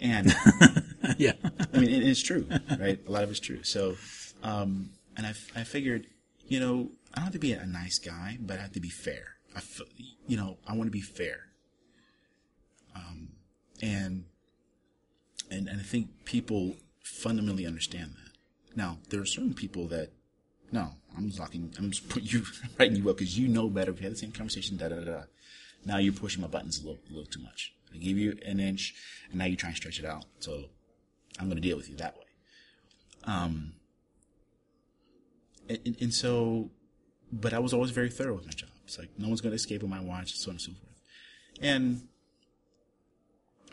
And, yeah. I mean, it is true, right? A lot of it's true. So, um, and I, I figured, you know, I don't have to be a nice guy, but I have to be fair. I, f- you know, I want to be fair. Um, and, and, and I think people fundamentally understand that. Now, there are certain people that, no, I'm just locking, I'm just putting you, writing you up because you know better. We had the same conversation, da da da. Now you're pushing my buttons a little, a little too much. I give you an inch, and now you try and stretch it out. So I'm going to deal with you that way. Um, and, and, so, but I was always very thorough with my job. It's like no one's going to escape on my watch, so on and so forth. And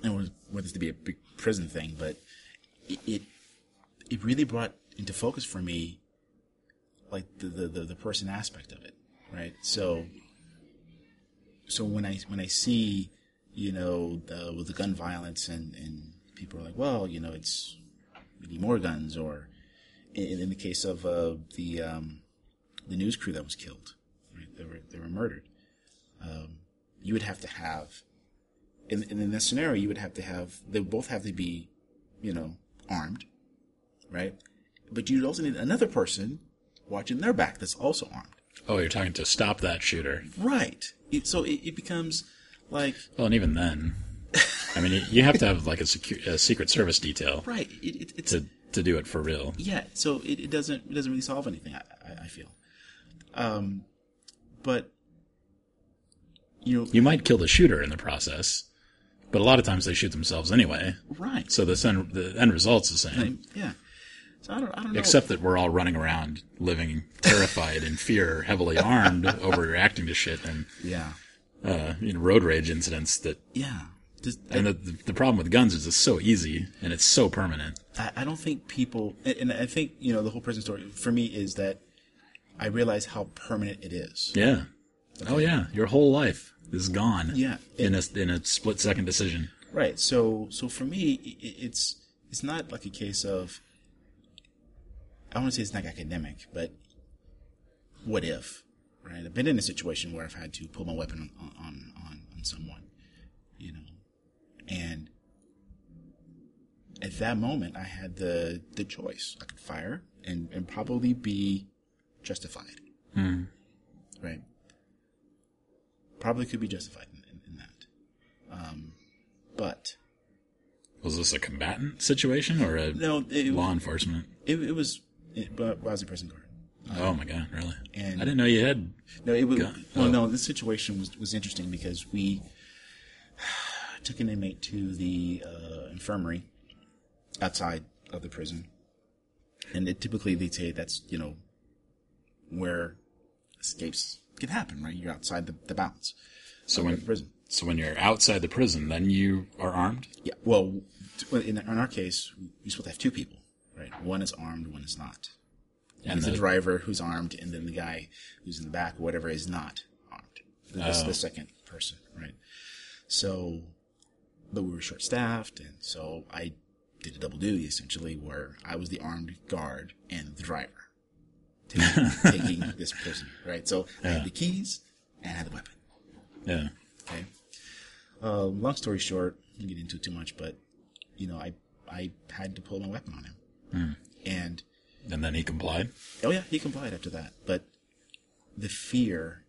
and whether it's to be a big prison thing, but it it really brought into focus for me like the, the, the, the person aspect of it, right? So so when I when I see you know the, with the gun violence and and people are like, well, you know, it's we need more guns, or in, in the case of uh, the um, the news crew that was killed, right? They were they were murdered. Um, you would have to have in, in this scenario, you would have to have they both have to be, you know, armed, right? But you'd also need another person watching their back that's also armed, Oh, you're talking to stop that shooter. right? It, so it, it becomes like Well, and even then, I mean, you- have to have like a, secu- a secret service detail right. It, it, it's to to do it for real. yeah. So it, it doesn't it doesn't really solve anything. I, I, I feel, um, but you know, You might kill the shooter in the process, but a lot of times they shoot themselves anyway. right? So the end, the end result's the same. yeah. So I don't, I don't know. Except that we're all running around living terrified in fear, heavily armed, overreacting to shit and yeah, uh, you know, road rage incidents that yeah. Just, and the, the problem with guns is it's so easy and it's so permanent. I, I don't think people, and, and I think you know the whole prison story for me is that I realize how permanent it is. Yeah. Oh yeah, your whole life is gone. Yeah. In a in a split second decision. Right. So so for me, i- i- it's it's not like a case of. I want to say it's not academic, but what if? Right. I've been in a situation where I've had to pull my weapon on on on, on someone, you know, and at that moment I had the the choice. I could fire and and probably be justified. Right. Probably could be justified in, in, in that. Um, but Was this a combatant situation or a no, it, law enforcement? it, it was. It, but I was a prison guard. oh my god, really? and- I didn't know you had. No, it was. Gun- Well, oh. no, this situation was was interesting because we took an inmate to the uh, infirmary outside of the prison, and it, typically they say that's you know where escapes can happen. Right, you're outside the, the bounds So when prison. so when you're outside the prison, then you are armed. Yeah. Well, in, in our case, we're supposed to have two people? One is armed, one is not. And the, the- driver who's armed, and then the guy who's in the back whatever is not armed. This Oh. the second person, right? So, but we were short staffed, and so I did a double duty essentially, where I was the armed guard and the driver taking, taking this prisoner, right? So I had the keys and I had the weapon. Yeah. Okay. Uh, long story short, I don't get into it too much, but you know, I I had to pull my weapon on him, and And then he complied. oh yeah, he complied after that. But the fear,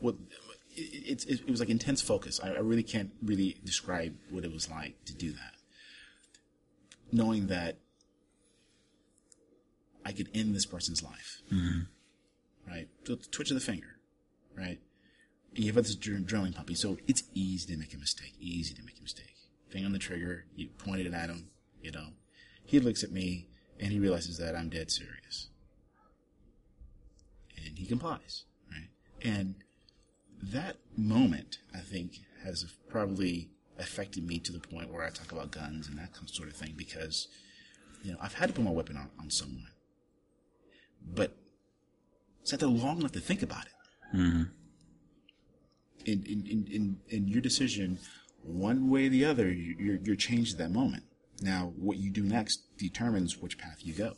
what it, it, it was like intense focus. I, I really can't really describe what it was like to do that, knowing that I could end this person's life, mm-hmm. right? So the twitch of the finger, right? you have this adrenaline pumping, so it's easy to make a mistake. Easy to make a mistake. Finger on the trigger, you pointed it at him, you know. He looks at me and he realizes that I'm dead serious. And he complies, right? And that moment, I think, has probably affected me to the point where I talk about guns and that sort of thing because, you know, I've had to put my weapon on, on someone. But sat there long enough to think about it mm-hmm. in, in, in, in, in your decision, one way or the other, you- you're, you're changed at that moment. Now, what you do next determines which path you go.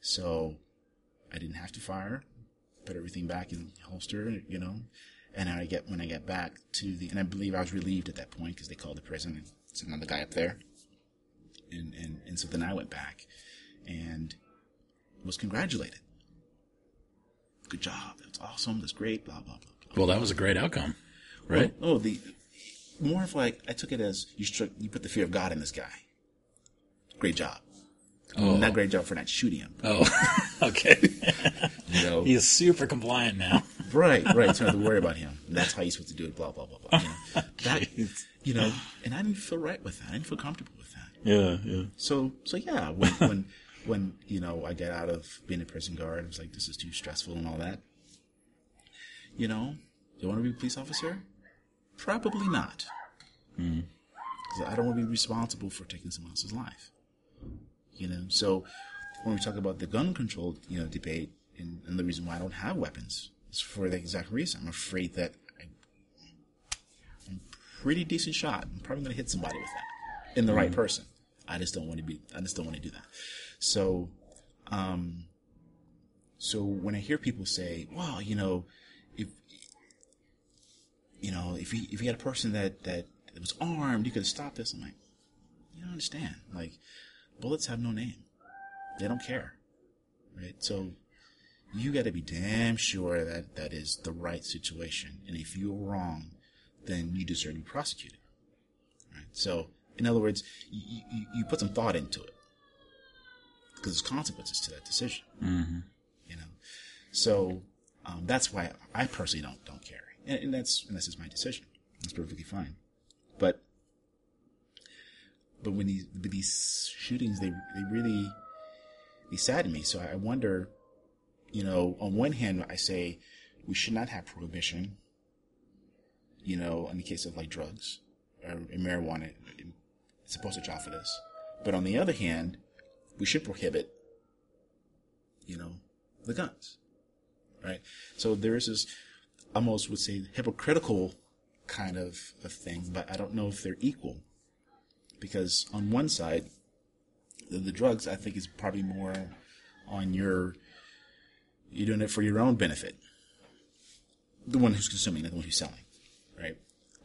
So, I didn't have to fire, put everything back in holster, you know, and I get when I get back to the, and I believe I was relieved at that point because they called the prison and sent another guy up there, and and and so then I went back, and was congratulated. Good job. That's awesome. That's great. Blah blah blah. blah. Well, that was a great outcome, right? Oh, oh, the more of like I took it as you struck, you put the fear of God in this guy. Great job. Oh. Not great job for not shooting him. Oh, okay. You know? He is super compliant now. right, right. So don't have to worry about him. That's how you're supposed to do it. Blah blah blah blah. You know, that, you know, and I didn't feel right with that. I didn't feel comfortable with that. Yeah, yeah. So so yeah, when when when you know I got out of being a prison guard, I was like, this is too stressful and all that. You know, do you want to be a police officer? Probably not. 'Cause I don't want to be responsible for taking someone else's life. You know, so when we talk about the gun control, you know, debate, and, and the reason why I don't have weapons is for the exact reason. I'm afraid that I, I'm a pretty decent shot. I'm probably going to hit somebody with that in the right person. I just don't want to be. I just don't want to do that. So, um, so when I hear people say, "Well, you know, you know, if you if you had a person that that was armed, you could have stopped this," I'm like, you don't understand. Like, bullets have no name. They don't care, right? So, you got to be damn sure that that is the right situation. And if you're wrong, then you deserve to be prosecuted. Right? So, in other words, you, you, you put some thought into it because there's consequences to that decision. Mm-hmm. You know, so um, that's why I personally don't don't carry, and, and that's and that's just my decision. That's perfectly fine. But but when these but these shootings, they they really they sadden me. So I wonder, you know, on one hand, I say we should not have prohibition. You know, in the case of like drugs or marijuana, it's supposed to job for this. But on the other hand, we should prohibit, you know, the guns, right? So there is this, almost would say hypocritical kind of, of thing, but I don't know if they're equal. Because on one side, the, the drugs, I think, is probably more on your, you're doing it for your own benefit. The one who's consuming, not the one who's selling, right?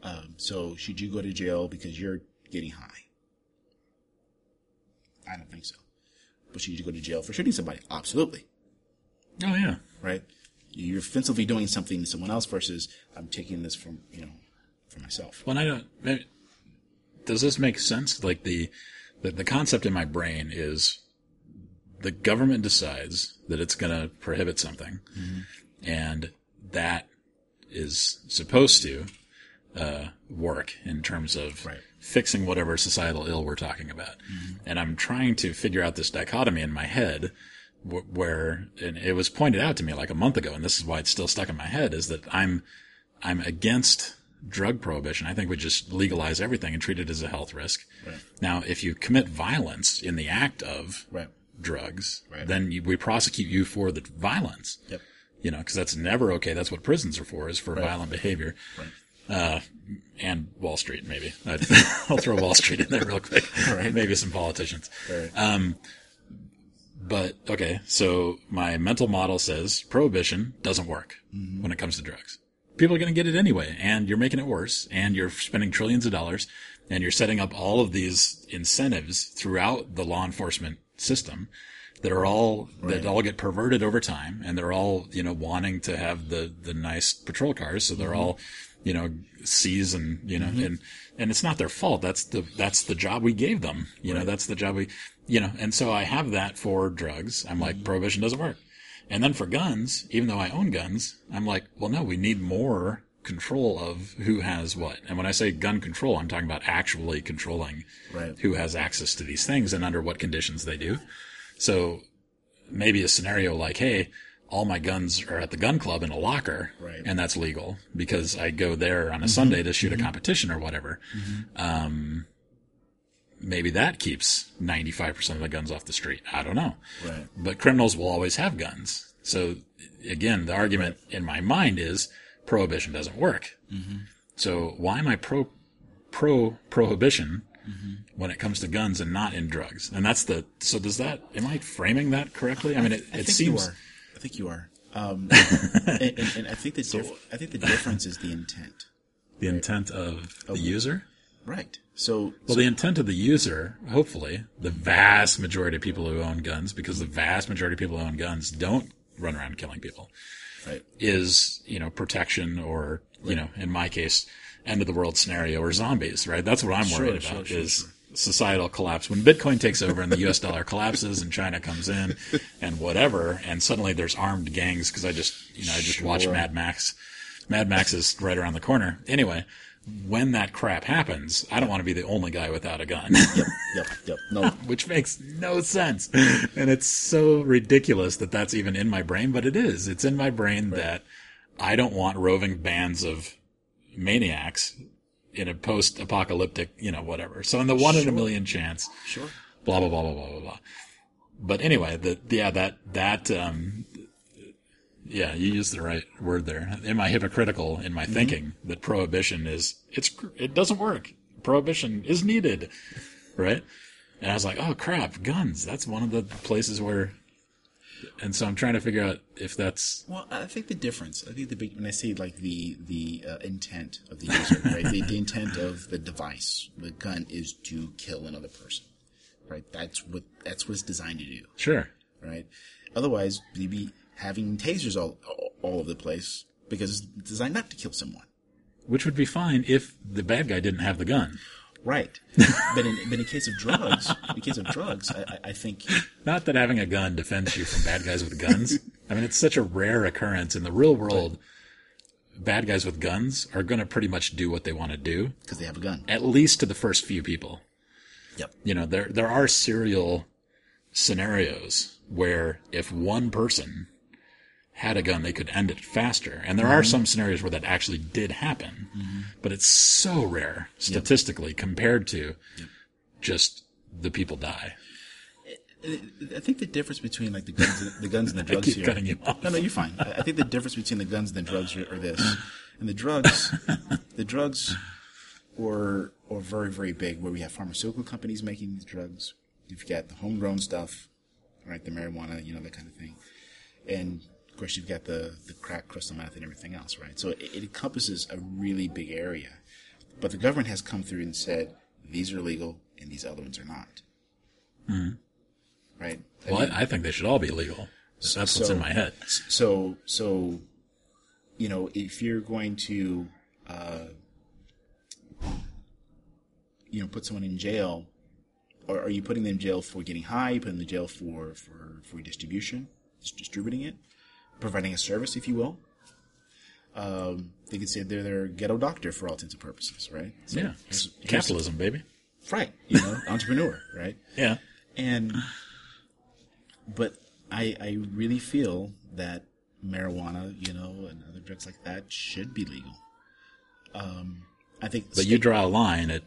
Um, so should you go to jail because you're getting high? I don't think so. But should you go to jail for shooting somebody? Absolutely. Oh yeah. Right? You're offensively doing something to someone else versus I'm taking this from, you know, for myself. Well, I don't. maybe- Does this make sense? Like the, the the concept in my brain is the government decides that it's going to prohibit something, and that is supposed to uh, work in terms of Right. fixing whatever societal ill we're talking about. And I'm trying to figure out this dichotomy in my head wh- where, and it was pointed out to me like a month ago, and this is why it's still stuck in my head, is that I'm, I'm against drug prohibition. I think we just legalize everything and treat it as a health risk. Right. Now, if you commit violence in the act of Right. drugs, Right. then you, we prosecute you for the violence Yep. you know, because that's never okay. That's what prisons are for, is for violent behavior. Right. Uh, and Wall Street, maybe. I'd, I'll throw Wall Street in there real quick. Right. Maybe some politicians. Right. But okay, so my mental model says prohibition doesn't work when it comes to drugs. People are going to get it anyway, and you're making it worse, and you're spending trillions of dollars, and you're setting up all of these incentives throughout the law enforcement system that are all that all get perverted over time, and they're all you know wanting to have the the nice patrol cars, so they're mm-hmm. all you know seize and you know mm-hmm. and and it's not their fault. That's the that's the job we gave them. You know that's the job we you know and so I have that for drugs. I'm like mm-hmm. prohibition doesn't work. And then for guns, even though I own guns, I'm like, well, no, we need more control of who has what. And when I say gun control, I'm talking about actually controlling Right. who has access to these things and under what conditions they do. So maybe a scenario like, hey, all my guns are at the gun club in a locker, Right. and that's legal because I go there on a mm-hmm. Sunday to shoot a mm-hmm. competition or whatever. Um, maybe that keeps 95% of the guns off the street. I don't know. Right. But criminals will always have guns. So again, the argument in my mind is prohibition doesn't work. So why am I pro pro prohibition when it comes to guns and not in drugs? And that's the so does that am I framing that correctly? I mean, it, I it seems you are. I think you are. Um, and, and, and I think the diff- I think the difference is the intent. the intent of the user. Right. So, Well, the intent of the user, hopefully, the vast majority of people who own guns, because the vast majority of people who own guns don't run around killing people, right. is, you know, protection or, you know, in my case, end of the world scenario or zombies, right? That's what I'm worried Sure, about sure, is sure. societal collapse. When Bitcoin takes over and the US dollar collapses and China comes in and whatever, and suddenly there's armed gangs because I just, you know, I just Sure. Mad Max. Mad Max is right around the corner. Anyway, when that crap happens, I don't want to be the only guy without a gun. Yep. Yep. Yep. No. which makes no sense. And it's so ridiculous that that's even in my brain, but it is. It's in my brain that I don't want roving bands of maniacs in a post-apocalyptic, you know, whatever. So in the one in a million chance, Sure. blah blah blah blah blah blah blah. But anyway, the yeah that that um yeah, you used the right word there. Am I hypocritical in my thinking that prohibition is it's it doesn't work. Prohibition is needed, right? And I was like, oh crap, guns. That's one of the places where. And so I'm trying to figure out if that's Well, I think the difference. I think the big when I say like the the uh, intent of the user, right? The, the intent of the device, the gun, is to kill another person, right? That's what that's what it's designed to do, sure. right? Otherwise, you'd be having tasers all all over the place because it's designed not to kill someone, Which would be fine if the bad guy didn't have the gun. right? but in but in case of drugs, in case of drugs, I, I- think Not that having a gun defends you from bad guys with guns. I mean, it's such a rare occurrence in the real world. Bad guys with guns are going to pretty much do what they want to do, because they have a gun. at least to the first few people. Yep. You know, there there are serial scenarios where if one person had a gun, they could end it faster. And there are mm-hmm. some scenarios where that actually did happen, mm-hmm. but it's so rare statistically compared to just the people die. I think the difference between like the guns, and, the guns and the drugs keep here. cutting you off. No, no, you're fine. I I think the difference between the guns and the drugs are, are this, and the drugs, the drugs, were are very very big. Where we have pharmaceutical companies making these drugs. You've got the homegrown stuff, right? The marijuana, you know, that kind of thing, and of course you've got the the crack, crystal meth, and everything else, right? So it, it encompasses a really big area. But the government has come through and said these are legal and these other ones are not. Right? I Well, mean- I, I think they should all be legal. That's what's in my head. so so you know if you're going to uh, you know put someone in jail or are you putting them in jail for getting high you put them in jail for for for distribution distributing it providing a service if you will um, they could say they're their ghetto doctor for all intents and purposes right so Yeah. here's- here's- Capitalism, baby. right you know entrepreneur right Yeah. and but I I really feel that marijuana, you know, and other drugs like that should be legal. Um, I think. But you draw a line at,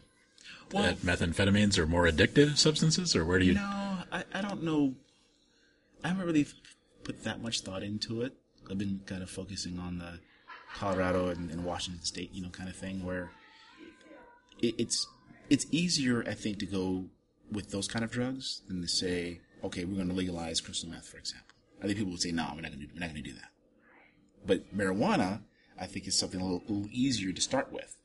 Well- at methamphetamines or more addictive substances, or where do you? no, I, I don't know. I haven't really put that much thought into it. I've been kind of focusing on the Colorado and, and Washington State, you know, kind of thing where it, it's it's easier, I think, to go with those kind of drugs than to say, okay, we're going to legalize crystal meth, for example. I think people would say, no, we're not going to we're not going to do that. But marijuana, I think, is something a little, a little easier to start with.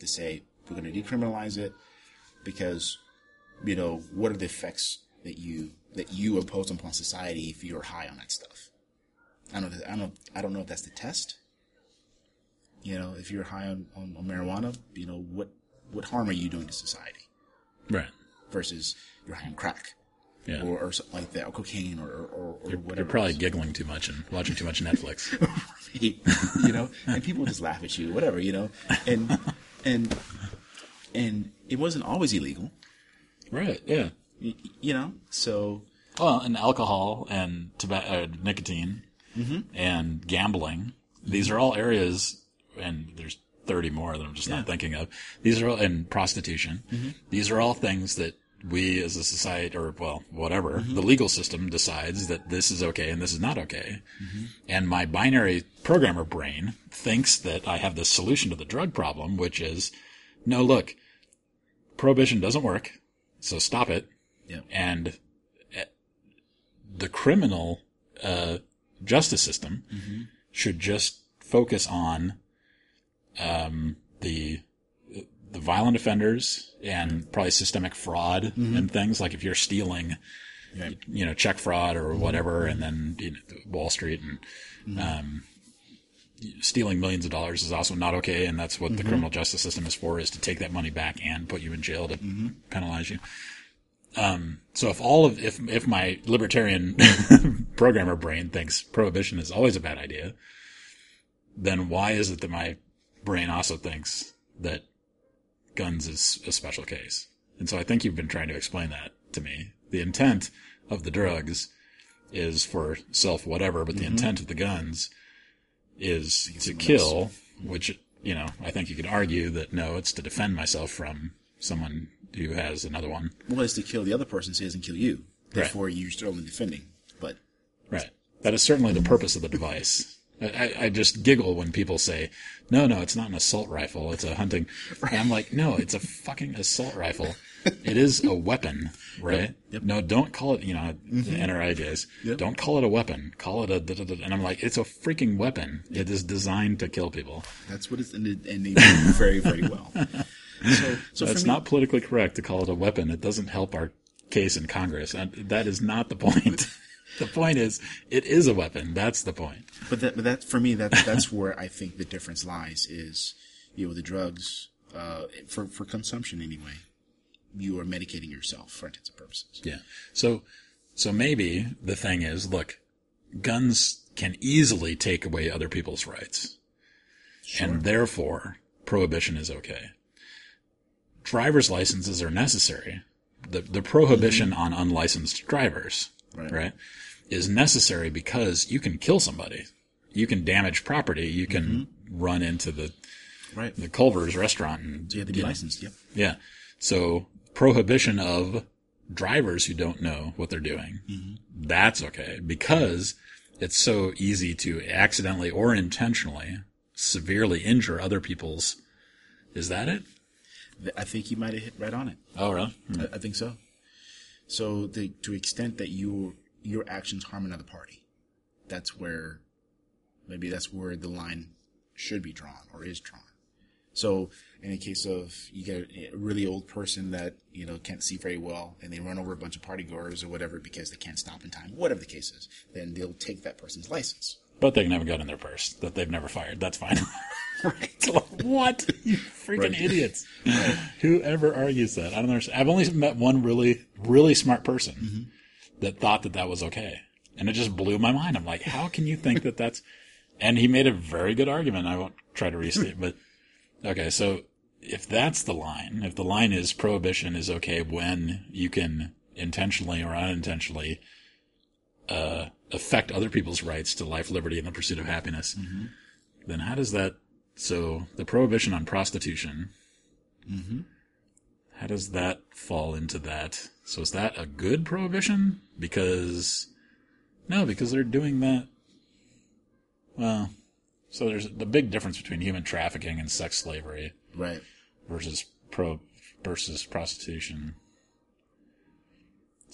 To say we're going to decriminalize it because you know what are the effects that you that you impose upon society if you're high on that stuff. I don't know. I don't. I don't know if that's the test. You know, if you're high on, on, on marijuana, you know what what harm are you doing to society Right. versus you're high on crack Yeah. or, or something like that, or cocaine, or or, or whatever. You're probably giggling too much and watching too much Netflix. you know, and people just laugh at you, whatever, you know, and and and it wasn't always illegal, right. Yeah. Y- you know. So Well, and alcohol and tobacco, uh, nicotine, mm-hmm. and gambling. These are all areas, and there's 30 more that I'm just not thinking of. These are all, and prostitution. Mm-hmm. These are all things that we as a society, or well, whatever, mm-hmm. the legal system decides that this is okay and this is not okay. And my binary programmer brain thinks that I have this solution to the drug problem, which is, no, look, prohibition doesn't work, so stop it yeah, and uh, the criminal uh, justice system should just focus on um, the the violent offenders and probably systemic fraud and things. Like if you're stealing you know check fraud or whatever and then you know, Wall Street and um, stealing millions of dollars is also not okay. And that's what the criminal justice system is for is to take that money back and put you in jail to penalize you Um, so if all of if if my libertarian programmer brain thinks prohibition is always a bad idea, then why is it that my brain also thinks that guns is a special case? And so I think you've been trying to explain that to me. The intent of the drugs is for self whatever, but the intent of the guns is to kill, which you know, I think you could argue that no, it's to defend myself from someone who has another one. well, it's to kill the other person, so he doesn't kill you. Therefore, you're still only defending. But Right. That is certainly the purpose of the device. I, I, just giggle when people say, no, no, it's not an assault rifle. It's a hunting. And I'm like, no, it's a fucking assault rifle. It is a weapon, right? Yep. No, don't call it, you know, mm-hmm. the NRA days. Yep. Don't call it a weapon. Call it a, da, da, da. and I'm like, it's a freaking weapon. It is designed to kill people. that's what it's and, it, and they do very very well. So, so me, not politically correct to call it a weapon. It doesn't help our case in Congress. And that is not the point. the point is, it is a weapon. That's the point. But that, but that for me, that that's where I think the difference lies. Is you know the drugs uh, for for consumption anyway. You are medicating yourself for intents and purposes. Yeah. So, so maybe the thing is, look, guns can easily take away other people's rights. And therefore, prohibition is okay. Driver's licenses are necessary. The the prohibition mm-hmm. on unlicensed drivers, Right. right, is necessary because you can kill somebody, you can damage property, you can mm-hmm. run into the Right. the Culver's restaurant and You have to be you know, licensed. Yep. yeah. So prohibition of drivers who don't know what they're doing. Mm-hmm. That's okay because it's so easy to accidentally or intentionally severely injure other people's. Is that it? I think you might have hit right on it. Oh, really? Hmm. I, I think so. So the to the extent that you your actions harm another party, that's where maybe that's where the line should be drawn or is drawn. So in a case of you get a really old person that you know can't see very well and they run over a bunch of partygoers or whatever because they can't stop in time, whatever the case is, then they'll take that person's license. But they can have a gun in their purse that they've never fired. That's fine. right. what? You freaking Right. idiots. Whoever argues that. I don't understand. I've only met one really, really smart person that thought that that was okay. And it just blew my mind. I'm like, how can you think that that's, and he made a very good argument. I won't try to restate, but okay. So if that's the line, if the line is prohibition is okay when you can intentionally or unintentionally uh, affect other people's rights to life, liberty, and the pursuit of happiness, then how does that? So the prohibition on prostitution, mm-hmm. how does that fall into that? So is that a good prohibition? Because no, because they're doing that. Well, so there's the big difference between human trafficking and sex slavery Right. versus pro versus prostitution.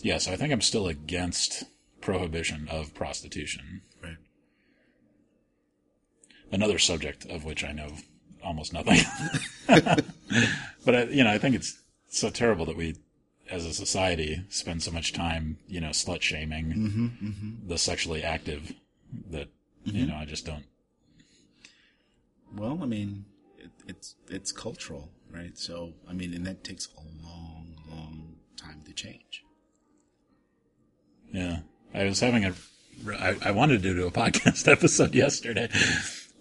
Yeah, so I think I'm still against prohibition of prostitution. Another subject of which I know almost nothing. but I, you know, I think it's so terrible that we, as a society, spend so much time, you know, slut shaming mm-hmm, mm-hmm. the sexually active. That you mm-hmm. know, I just don't. Well, I mean, it, it's it's cultural, right? So, I mean, and that takes a long, long time to change. Yeah, I was having a. I, I wanted to do a podcast episode yesterday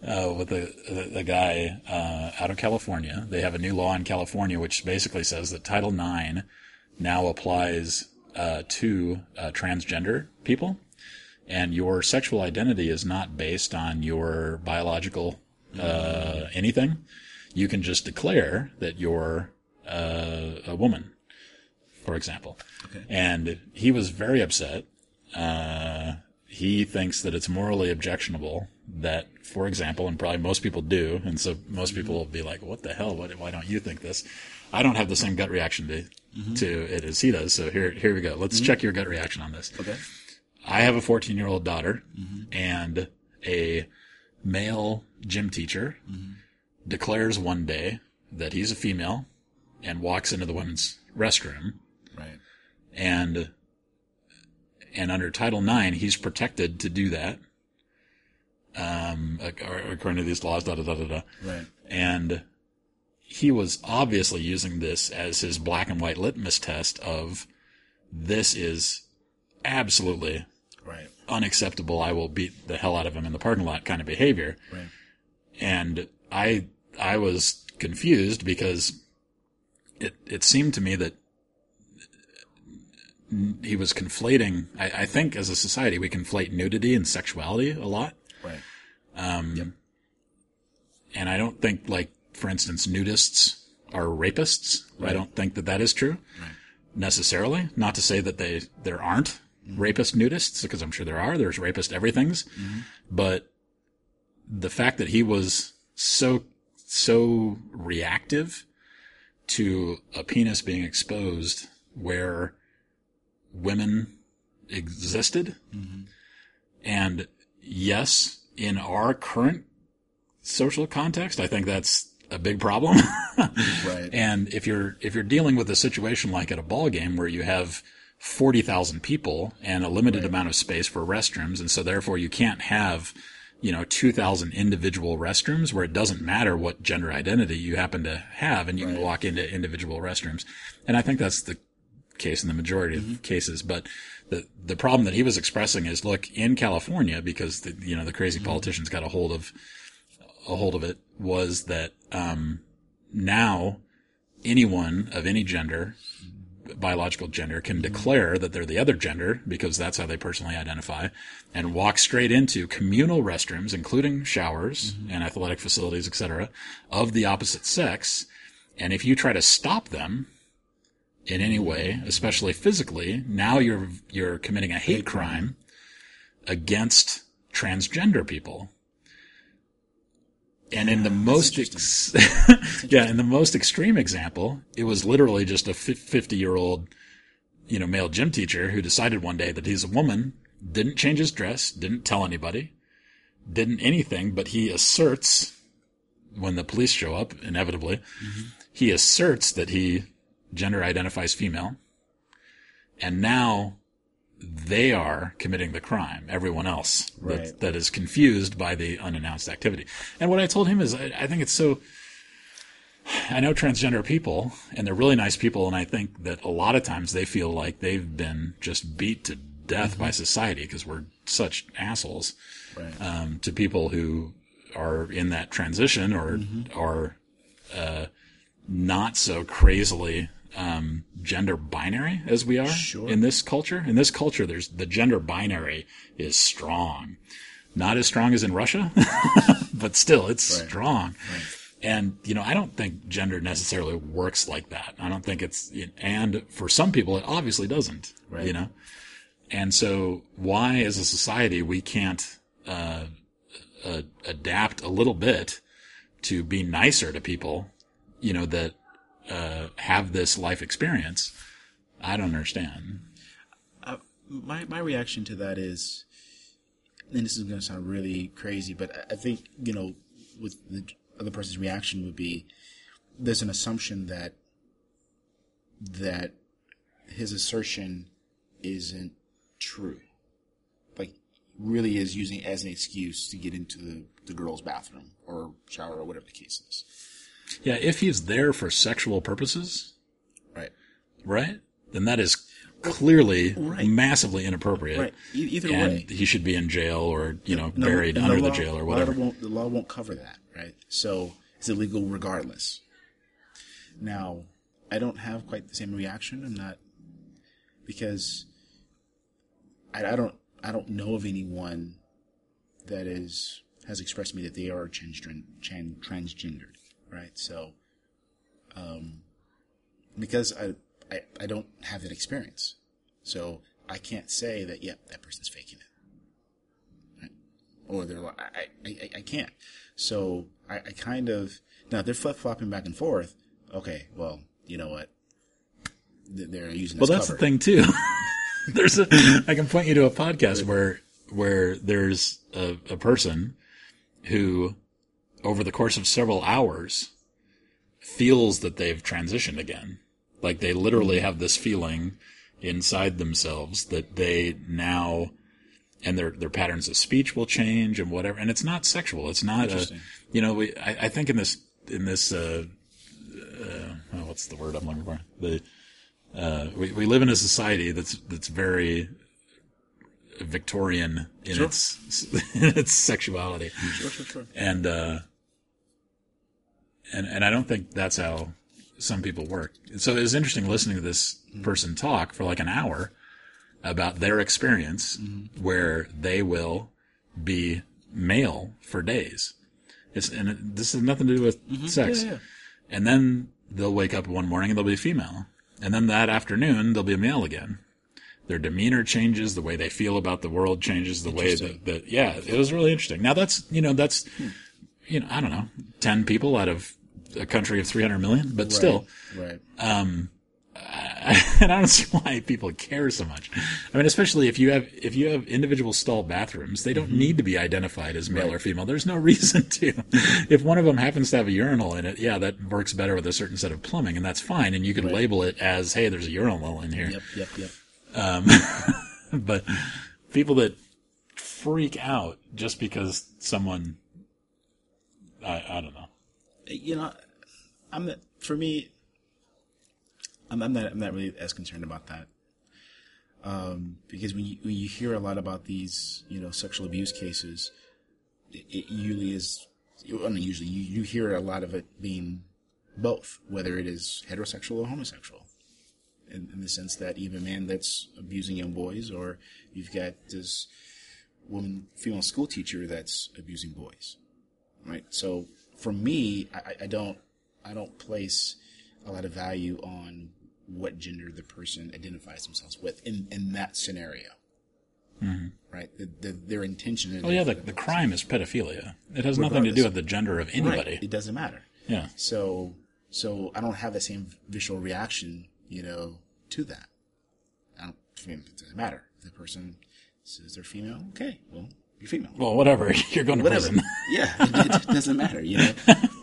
uh, with a, a, a guy uh, out of California. They have a new law in California which basically says that Title IX now applies uh, to uh, transgender people, and your sexual identity is not based on your biological uh, anything. You can just declare that you're uh, a woman, for example. Okay. And he was very upset. Uh, he thinks that it's morally objectionable that, for example, and probably most people do, and so most people will be like, "What the hell? Why, why don't you think this?" I don't have the same gut reaction to mm-hmm. to it as he does. So here here we go. Let's mm-hmm. check your gut reaction on this. Okay. I have a 14 year old daughter mm-hmm. and a male gym teacher declares one day that he's a female and walks into the women's restroom Right. and and under Title IX, he's protected to do that. Um, according to these laws, da da da da da. Right. And he was obviously using this as his black and white litmus test of this is absolutely Right. unacceptable. I will beat the hell out of him in the parking lot kind of behavior. Right. And I, I was confused because it, it seemed to me that he was conflating, I, I think as a society, we conflate nudity and sexuality a lot. Um, right. And I don't think like, for instance, nudists are rapists. I don't think that that is true Right. necessarily. Not to say that they, there aren't mm-hmm. rapist nudists, because I'm sure there are. There's rapist everythings. Mm-hmm. But the fact that he was so, so reactive to a penis being exposed where women existed. Mm-hmm. And yes, in our current social context, I think that's a big problem. Right. And if you're if you're dealing with a situation like at a ball game where you have forty thousand people and a limited amount of space for restrooms, and so therefore you can't have you know two thousand individual restrooms where it doesn't matter what gender identity you happen to have, and you can walk into individual restrooms. And I think that's the case in the majority of mm-hmm. cases. But the the problem that he was expressing is, look, in California, because the you know the crazy mm-hmm. politicians got a hold of a hold of it, was that um, now anyone of any gender, biological gender, can mm-hmm. declare that they're the other gender because that's how they personally identify, and walk straight into communal restrooms, including showers and athletic facilities, etc., of the opposite sex. And if you try to stop them in any way, especially physically, now you're you're committing a hate crime against transgender people. And in the most, ex- yeah, in the most extreme example, it was literally just a 50 year old, you know, male gym teacher who decided one day that he's a woman, didn't change his dress, didn't tell anybody, didn't anything, but he asserts when the police show up, inevitably, he asserts that he gender identifies female. And now they are committing the crime. Everyone else Right. that, that is confused by the unannounced activity. And what I told him is, I, I think it's so. I know transgender people, and they're really nice people, and I think that a lot of times they feel like they've been just beat to death by society because we're such assholes Right. um, to people who are in that transition or are uh, not so crazily um, gender binary as we are Sure. in this culture. In this culture, there's the gender binary is strong, not as strong as in Russia, but still it's Right. strong. And you know, I don't think gender necessarily works like that. I don't think it's, and for some people, it obviously doesn't. Right. You know, and so why, as a society, we can't uh, uh, adapt a little bit to be nicer to people, you know, that uh, have this life experience? I don't understand. uh, my my reaction to that is, and this is going to sound really crazy, but I- think you know, with the other person's reaction would be, there's an assumption that that his assertion isn't true, like really is using it as an excuse to get into the the girl's bathroom or shower or whatever the case is. Yeah, if he's there for sexual purposes, Right. right, then that is clearly Right. massively inappropriate. Right. E- either and way. he should be in jail or you know No, buried under the, law- jail or whatever. won't- the law won't cover that, right? So it's illegal regardless. Now, I don't have quite the same reaction. I'm not because I, I don't I don't know of anyone that is has expressed to me that they are transgen, tran, transgendered, right? So, um, because I, I I don't have that experience, so I can't say that yep that person's faking it or they're like, I, I, I, I can't. So I, I kind of now they're flip flopping back and forth. Okay, well, you know what? They're using Well, that's cover. the thing too. there's a, I can point you to a podcast where, where there's a, a person who over the course of several hours feels that they've transitioned again. Like they literally have this feeling inside themselves that they now, and their, their patterns of speech will change and whatever. And it's not sexual. It's not a, you know, we, I, I think in this, in this, uh, uh, oh, what's the word I'm looking for? The, uh, we, we live in a society that's that's very Victorian in Sure. its in its sexuality, Sure, sure, sure. and uh, and and I don't think that's how some people work. So it was interesting listening to this mm-hmm. person talk for like an hour about their experience, mm-hmm. where they will be male for days. It's and it, this has nothing to do with mm-hmm. sex. Yeah, yeah. And then they'll wake up one morning and they'll be female. And then that afternoon they'll be a male again. Their demeanor changes, the way they feel about the world changes, the way that, that yeah, it was really interesting. Now that's, you know, that's, hmm. you know, I don't know, 10 people out of a country of 300 million, but still, right. and I don't see why people care so much. I mean, especially if you have if you have individual stall bathrooms, they don't need to be identified as male Mm-hmm. Right. or female. There's no reason to. if one of them happens to have a urinal in it, yeah, that works better with a certain set of plumbing, and that's fine. And you can label it as, "Hey, there's a urinal in here." Yep, yep, yep. Um, but people that freak out just because someone, I, I don't know. You know, I'm not, for me. I'm, I'm not. I'm not really as concerned about that. Um, because when you when you hear a lot about these, you know, sexual abuse cases, it, it usually is. Well, not usually, you you hear a lot of it being both, whether it is heterosexual or homosexual. In, in the sense that even a man that's abusing young boys, or you've got this woman, female school teacher that's abusing boys, right? So for me, I, I don't, I don't place a lot of value on what gender the person identifies themselves with in, in that scenario. Mm-hmm. Right? The, the, their intention. Oh yeah, the, the crime is pedophilia. It has nothing to do with the gender of anybody. Right. It doesn't matter. Yeah. So, so I don't have the same visual reaction, you know, to that. I don't, I mean, it doesn't matter. If the person says they're female, okay, well, you're female. Well, whatever. You're going to Whatever. prison. yeah, it, it doesn't matter, you know.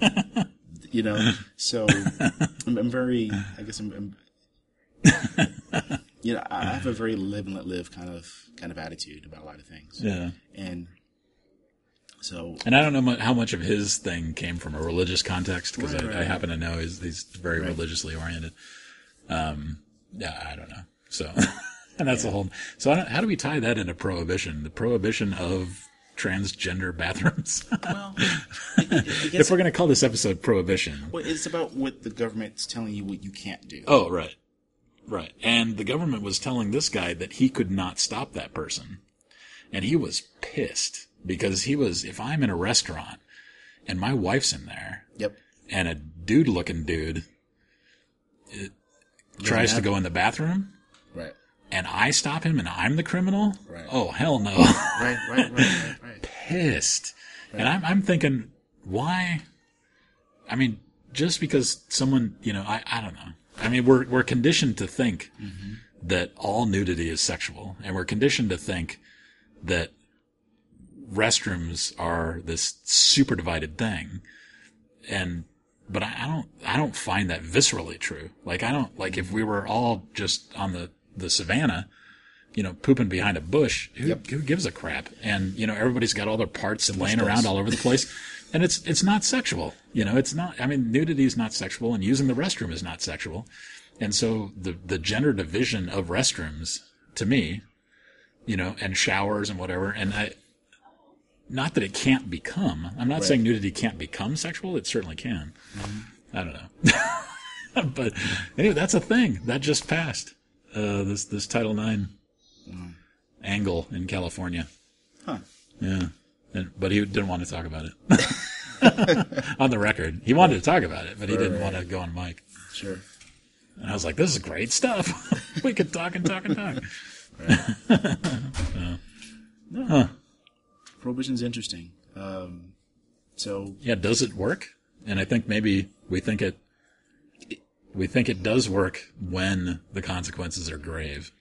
you know, so I'm, I'm very, I guess I'm, I'm you know, I have a very live and let live kind of kind of attitude about a lot of things. Yeah. And so And I don't know how much of his thing came from a religious context because Right, I, right, I happen to know he's, he's very Right. religiously oriented. Um, yeah, I don't know. So, and that's a whole. So, I don't, how do we tie that into prohibition? The prohibition of transgender bathrooms. well, if we're going to call this episode prohibition. well, it's about what the government's telling you what you can't do. Oh, right. Right. And the government was telling this guy that he could not stop that person. And he was pissed because he was, if I'm in a restaurant and my wife's in there Yep. and a dude looking dude it tries to go in the bathroom. And I stop him and I'm the criminal, Right. oh hell no. Right. Right. Right. Right. Right. Pissed. And I'm, I'm thinking, why? I mean, just because someone, you know, I, I don't know. I mean, we're, we're conditioned to think mm-hmm. that all nudity is sexual and we're conditioned to think that restrooms are this super divided thing. And, but I, I don't, I don't find that viscerally true. Like, I don't, like, if we were all just on the, the savannah, you know, pooping behind a bush, who, who gives a crap? And, you know, everybody's got all their parts laying does. around all over the place. And it's, it's not sexual. You know, it's not, I mean, nudity is not sexual and using the restroom is not sexual. And so the, the gender division of restrooms to me, you know, and showers and whatever, and I, not that it can't become, I'm not saying nudity can't become sexual. It certainly can. Mm-hmm. I don't know. but anyway, that's a thing that just passed. Uh, this, this Title IX angle in California. Huh. Yeah. And, but he didn't want to talk about it. on the record. He wanted to talk about it, but he didn't Right. want to go on mic. Sure. And I was like, this is great stuff. we could talk and talk and talk. Prohibition's interesting. Um, so Yeah, does it work? And I think maybe we think it, we think it does work when the consequences are grave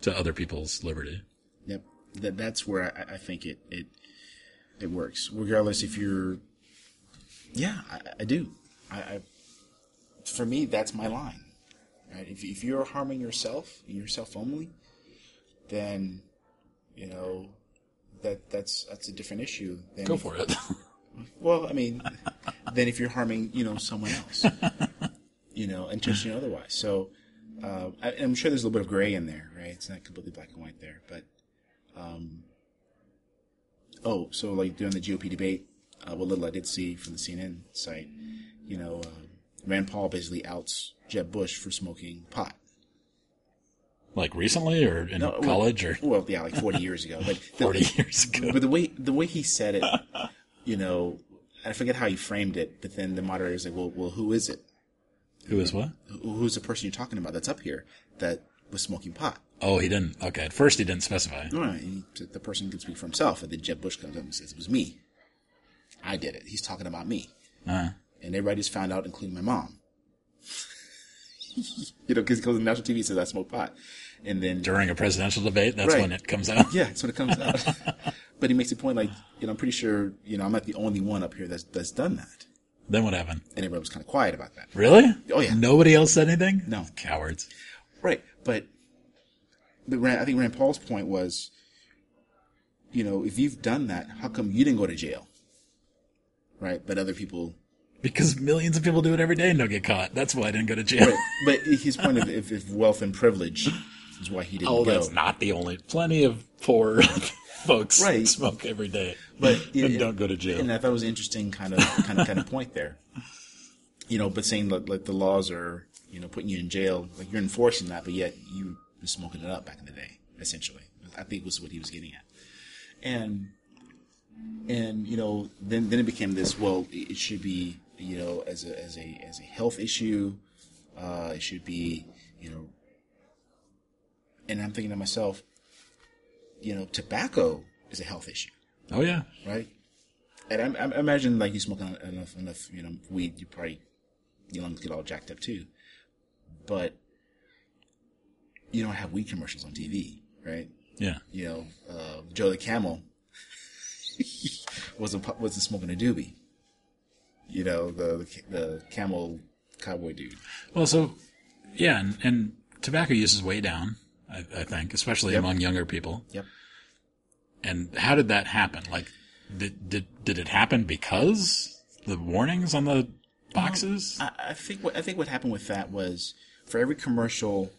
to other people's liberty. Yep. That that's where I, I think it, it it works. Regardless if you're Yeah, I, I do. I, I for me that's my line. Right? If if you're harming yourself and yourself only, then you know that that's that's a different issue. Than Go if- for it. Well, I mean, then if you're harming, you know, someone else, you know, intentionally or otherwise. So, uh, I, I'm sure there's a little bit of gray in there, right? It's not completely black and white there, but, um, oh, so like during the GOP debate, uh, what little I did see from the CNN site, you know, uh, Rand Paul basically outs Jeb Bush for smoking pot. like recently or in No, well- college or Well, yeah, like 40 years ago, but the- 40 years ago. But the way the way he said it, you know, I forget how he framed it. But then the moderator's like, "Well, well, who is it? Who is what? Who's the person you're talking about that's up here that was smoking pot?" Oh, he didn't. Okay. At first he didn't specify. No, no, he- the person can speak for himself, and then Jeb Bush comes up and says, "It was me. I did it. He's talking about me." Uh, And everybody just found out, including my mom. you know, because he goes on national TV and says I smoke pot, and then during a presidential debate, that's Right. when it comes out. Yeah, that's when it comes out. but he makes a point like, you know, I'm pretty sure, you know, I'm not the only one up here that's that's done that. Then what happened? And everybody was kind of quiet about that. Really? Oh, yeah. Nobody else said anything? No. Cowards. Right. But I think Rand Paul's point was, you know, if you've done that, how come you didn't go to jail? Right. But other people. Because millions of people do it every day and don't get caught. That's why I didn't go to jail. Right. But his point of if, if wealth and privilege is why he didn't Oh, go. that's not the only. Plenty of poor folks Right. smoke every day But and don't go to jail. And I thought it was an interesting kind of kind of kind of point there. you know, but saying that like the laws are, you know, putting you in jail, like you're enforcing that, but yet you were smoking it up back in the day, essentially. I think was what he was getting at. And and you know, then then it became this. Well, it should be you know as a as a as a health issue. Uh, it should be you know. And I'm thinking to myself, you know, tobacco is a health issue, Oh yeah. right? And I, I imagine like you smoking enough enough you know weed, you probably your lungs get all jacked up too. But you don't have weed commercials on TV, right? Yeah. you know, uh, Joe the Camel wasn't wasn't smoking a doobie. You know, the the camel cowboy dude. Well, so yeah, and, and tobacco use is way down. I, I think, especially Yep. among younger people. Yep. And how did that happen? Like, did did did it happen because the warnings on the boxes? I, I think what I think what happened with that was for every commercial,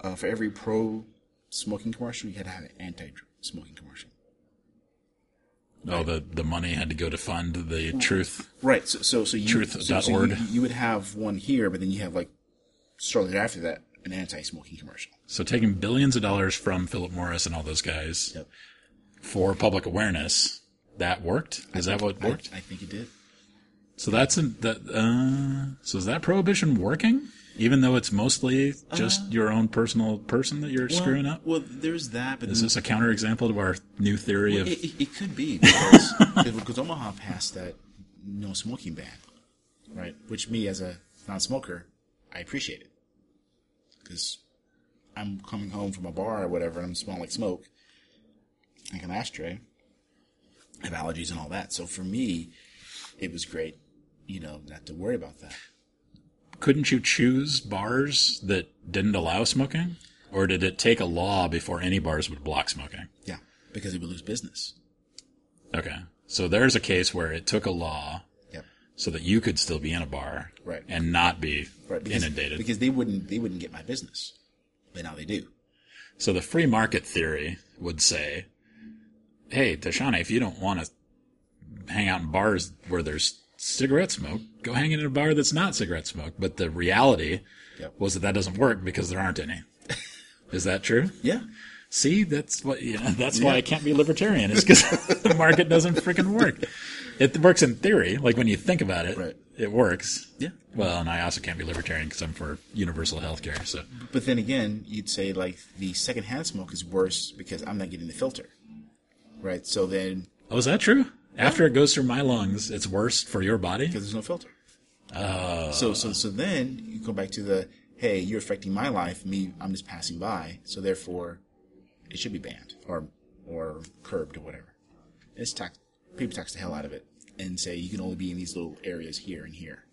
uh, for every pro smoking commercial, you had to have an anti smoking commercial. oh, the the money had to go to fund the truth. Right. So so so you Truth so, so you, you would have one here, but then you have like shortly after that an anti smoking commercial. So taking billions of dollars from Philip Morris and all those guys Yep. for public awareness, that worked. Is that what I, worked? I think it did. So that's an, that. Uh, so is that prohibition working? Even though it's mostly just your own personal person that you're screwing up. Uh, Well, there's that, but Is this a counterexample to our new theory of? It, it, it could be because, because Omaha passed that no smoking ban, right? Which me as a non-smoker, I appreciate it because I'm coming home from a bar or whatever, and I'm smelling like smoke, like an ashtray. I have allergies and all that, so for me, it was great, you know, not to worry about that. couldn't you choose bars that didn't allow smoking? Or did it take a law before any bars would block smoking? Yeah, because it would lose business. Okay. So there's a case where it took a law. So that you could still be in a bar Right. and not be Right. Because, inundated. because they wouldn't they wouldn't get my business, but now they do. so the free market theory would say, hey, Tashana, if you don't want to hang out in bars where there's cigarette smoke, go hang in a bar that's not cigarette smoke. But the reality Yep. was that that doesn't work because there aren't any. Is that true? Yeah. See, that's what you know, that's why I can't be libertarian. Is because the market doesn't freaking work. It works in theory, like when you think about it, Right. it works. Yeah. Well, and I also can't be libertarian because I'm for universal health care. So But then again, you'd say like the secondhand smoke is worse because I'm not getting the filter, right? So then Oh, is that true? After it goes through my lungs, it's worse for your body? because there's no filter. Oh. so so so then you go back to the hey, you're affecting my life. Me, I'm just passing by. So therefore, it should be banned or or curbed or whatever. It's tax people tax the hell out of it and say you can only be in these little areas here and here.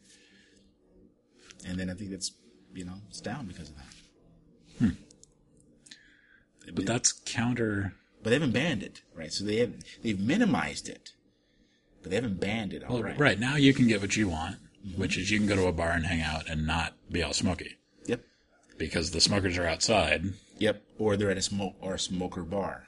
And then I think that's you know it's down because of that. Hmm. But that's counter. but they haven't banned it, right? So they have they've minimized it, but they haven't banned it Well, outright. right now you can get what you want, mm-hmm. which is you can go to a bar and hang out and not be all smoky Yep. because the smokers are outside. Yep. Or they're at a smoke or a smoker bar.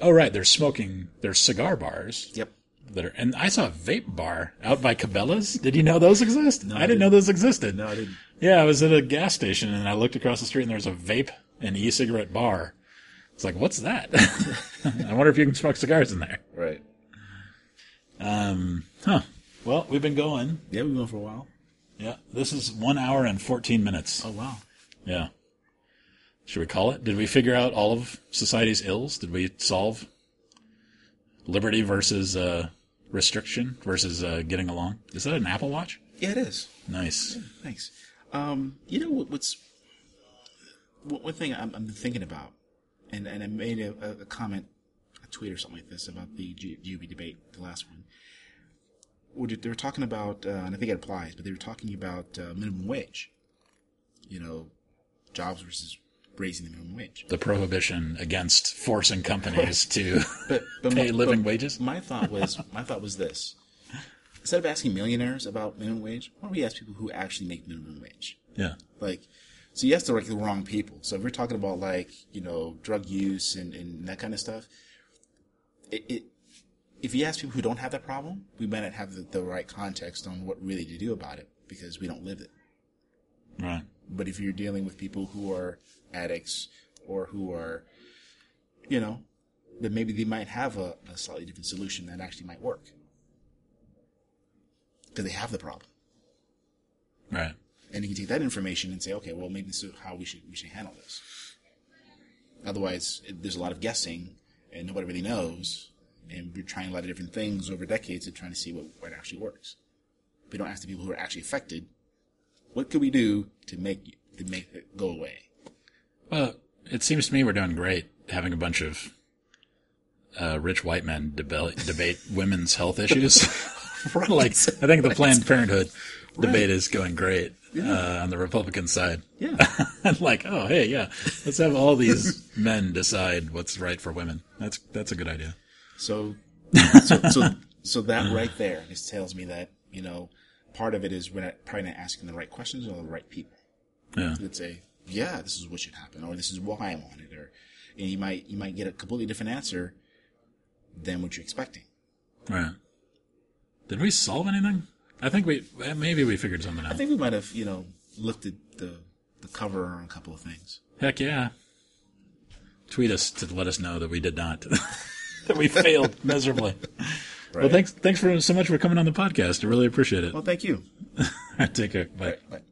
Oh, right. They're smoking. There's cigar bars. Yep. that are, and I saw a vape bar out by Cabela's. Did you know those exist? No, I I didn't didn't. know those existed. No, I didn't. Yeah, I was at a gas station and I looked across the street and there was a vape and e-cigarette bar. It's like, what's that? I wonder if you can smoke cigars in there. Right. Um. Huh. Well, we've been going. Yeah, we went for a while. Yeah, this is one hour and 14 minutes. Oh wow. Yeah. Should we call it? Did we figure out all of society's ills? Did we solve liberty versus uh, restriction versus uh, getting along? Is that an Apple Watch? Yeah, it is. Nice. Thanks. Um, you know what, what's one one thing I'm, I'm thinking about, and and I made a, a- comment, a tweet or something like this about the GOP debate, the last one. They were talking about, uh, and I think it applies, but they were talking about uh, minimum wage. You know, jobs versus raising the minimum wage. The prohibition against forcing companies to But, but pay my- living but wages. My thought was my thought was this: instead of asking millionaires about minimum wage, why don't we ask people who actually make minimum wage? Yeah. Like, so you ask the like the wrong people. So if we're talking about like you know drug use and, and that kind of stuff, it, it if you ask people who don't have that problem, we might not have the, the right context on what really to do about it because we don't live it. Right. But if you're dealing with people who are addicts or who are, you know, that maybe they might have a, a slightly different solution that actually might work because they have the problem. Right. and you can take that information and say, okay, well, maybe this is how we should we should handle this. Otherwise, it, there's a lot of guessing, and nobody really knows, and we're trying a lot of different things over decades and trying to see what, what actually works. We don't ask the people who are actually affected, what could we do to make to make it go away? Well, it seems to me we're doing great having a bunch of uh, rich white men debate debate women's health issues. like I think the Planned Parenthood debate is going great uh, on the Republican side. Yeah. Like, oh hey, yeah, let's have all these men decide what's right for women. That's that's a good idea. So, so, so, so that right there just tells me that you know part of it is we're not probably not asking the right questions or the right people. Yeah. would say, yeah, this is what should happen, or this is why I'm on it, or and you might you might get a completely different answer than what you're expecting. Right. Did we solve anything? I think we maybe we figured something out. I think we might have you know looked at the the cover on a couple of things. Heck yeah. Tweet us to let us know that we did not. that we failed miserably. Well, thanks thanks for so much for coming on the podcast. I really appreciate it. Well, thank you. Take care. Bye. Right, right.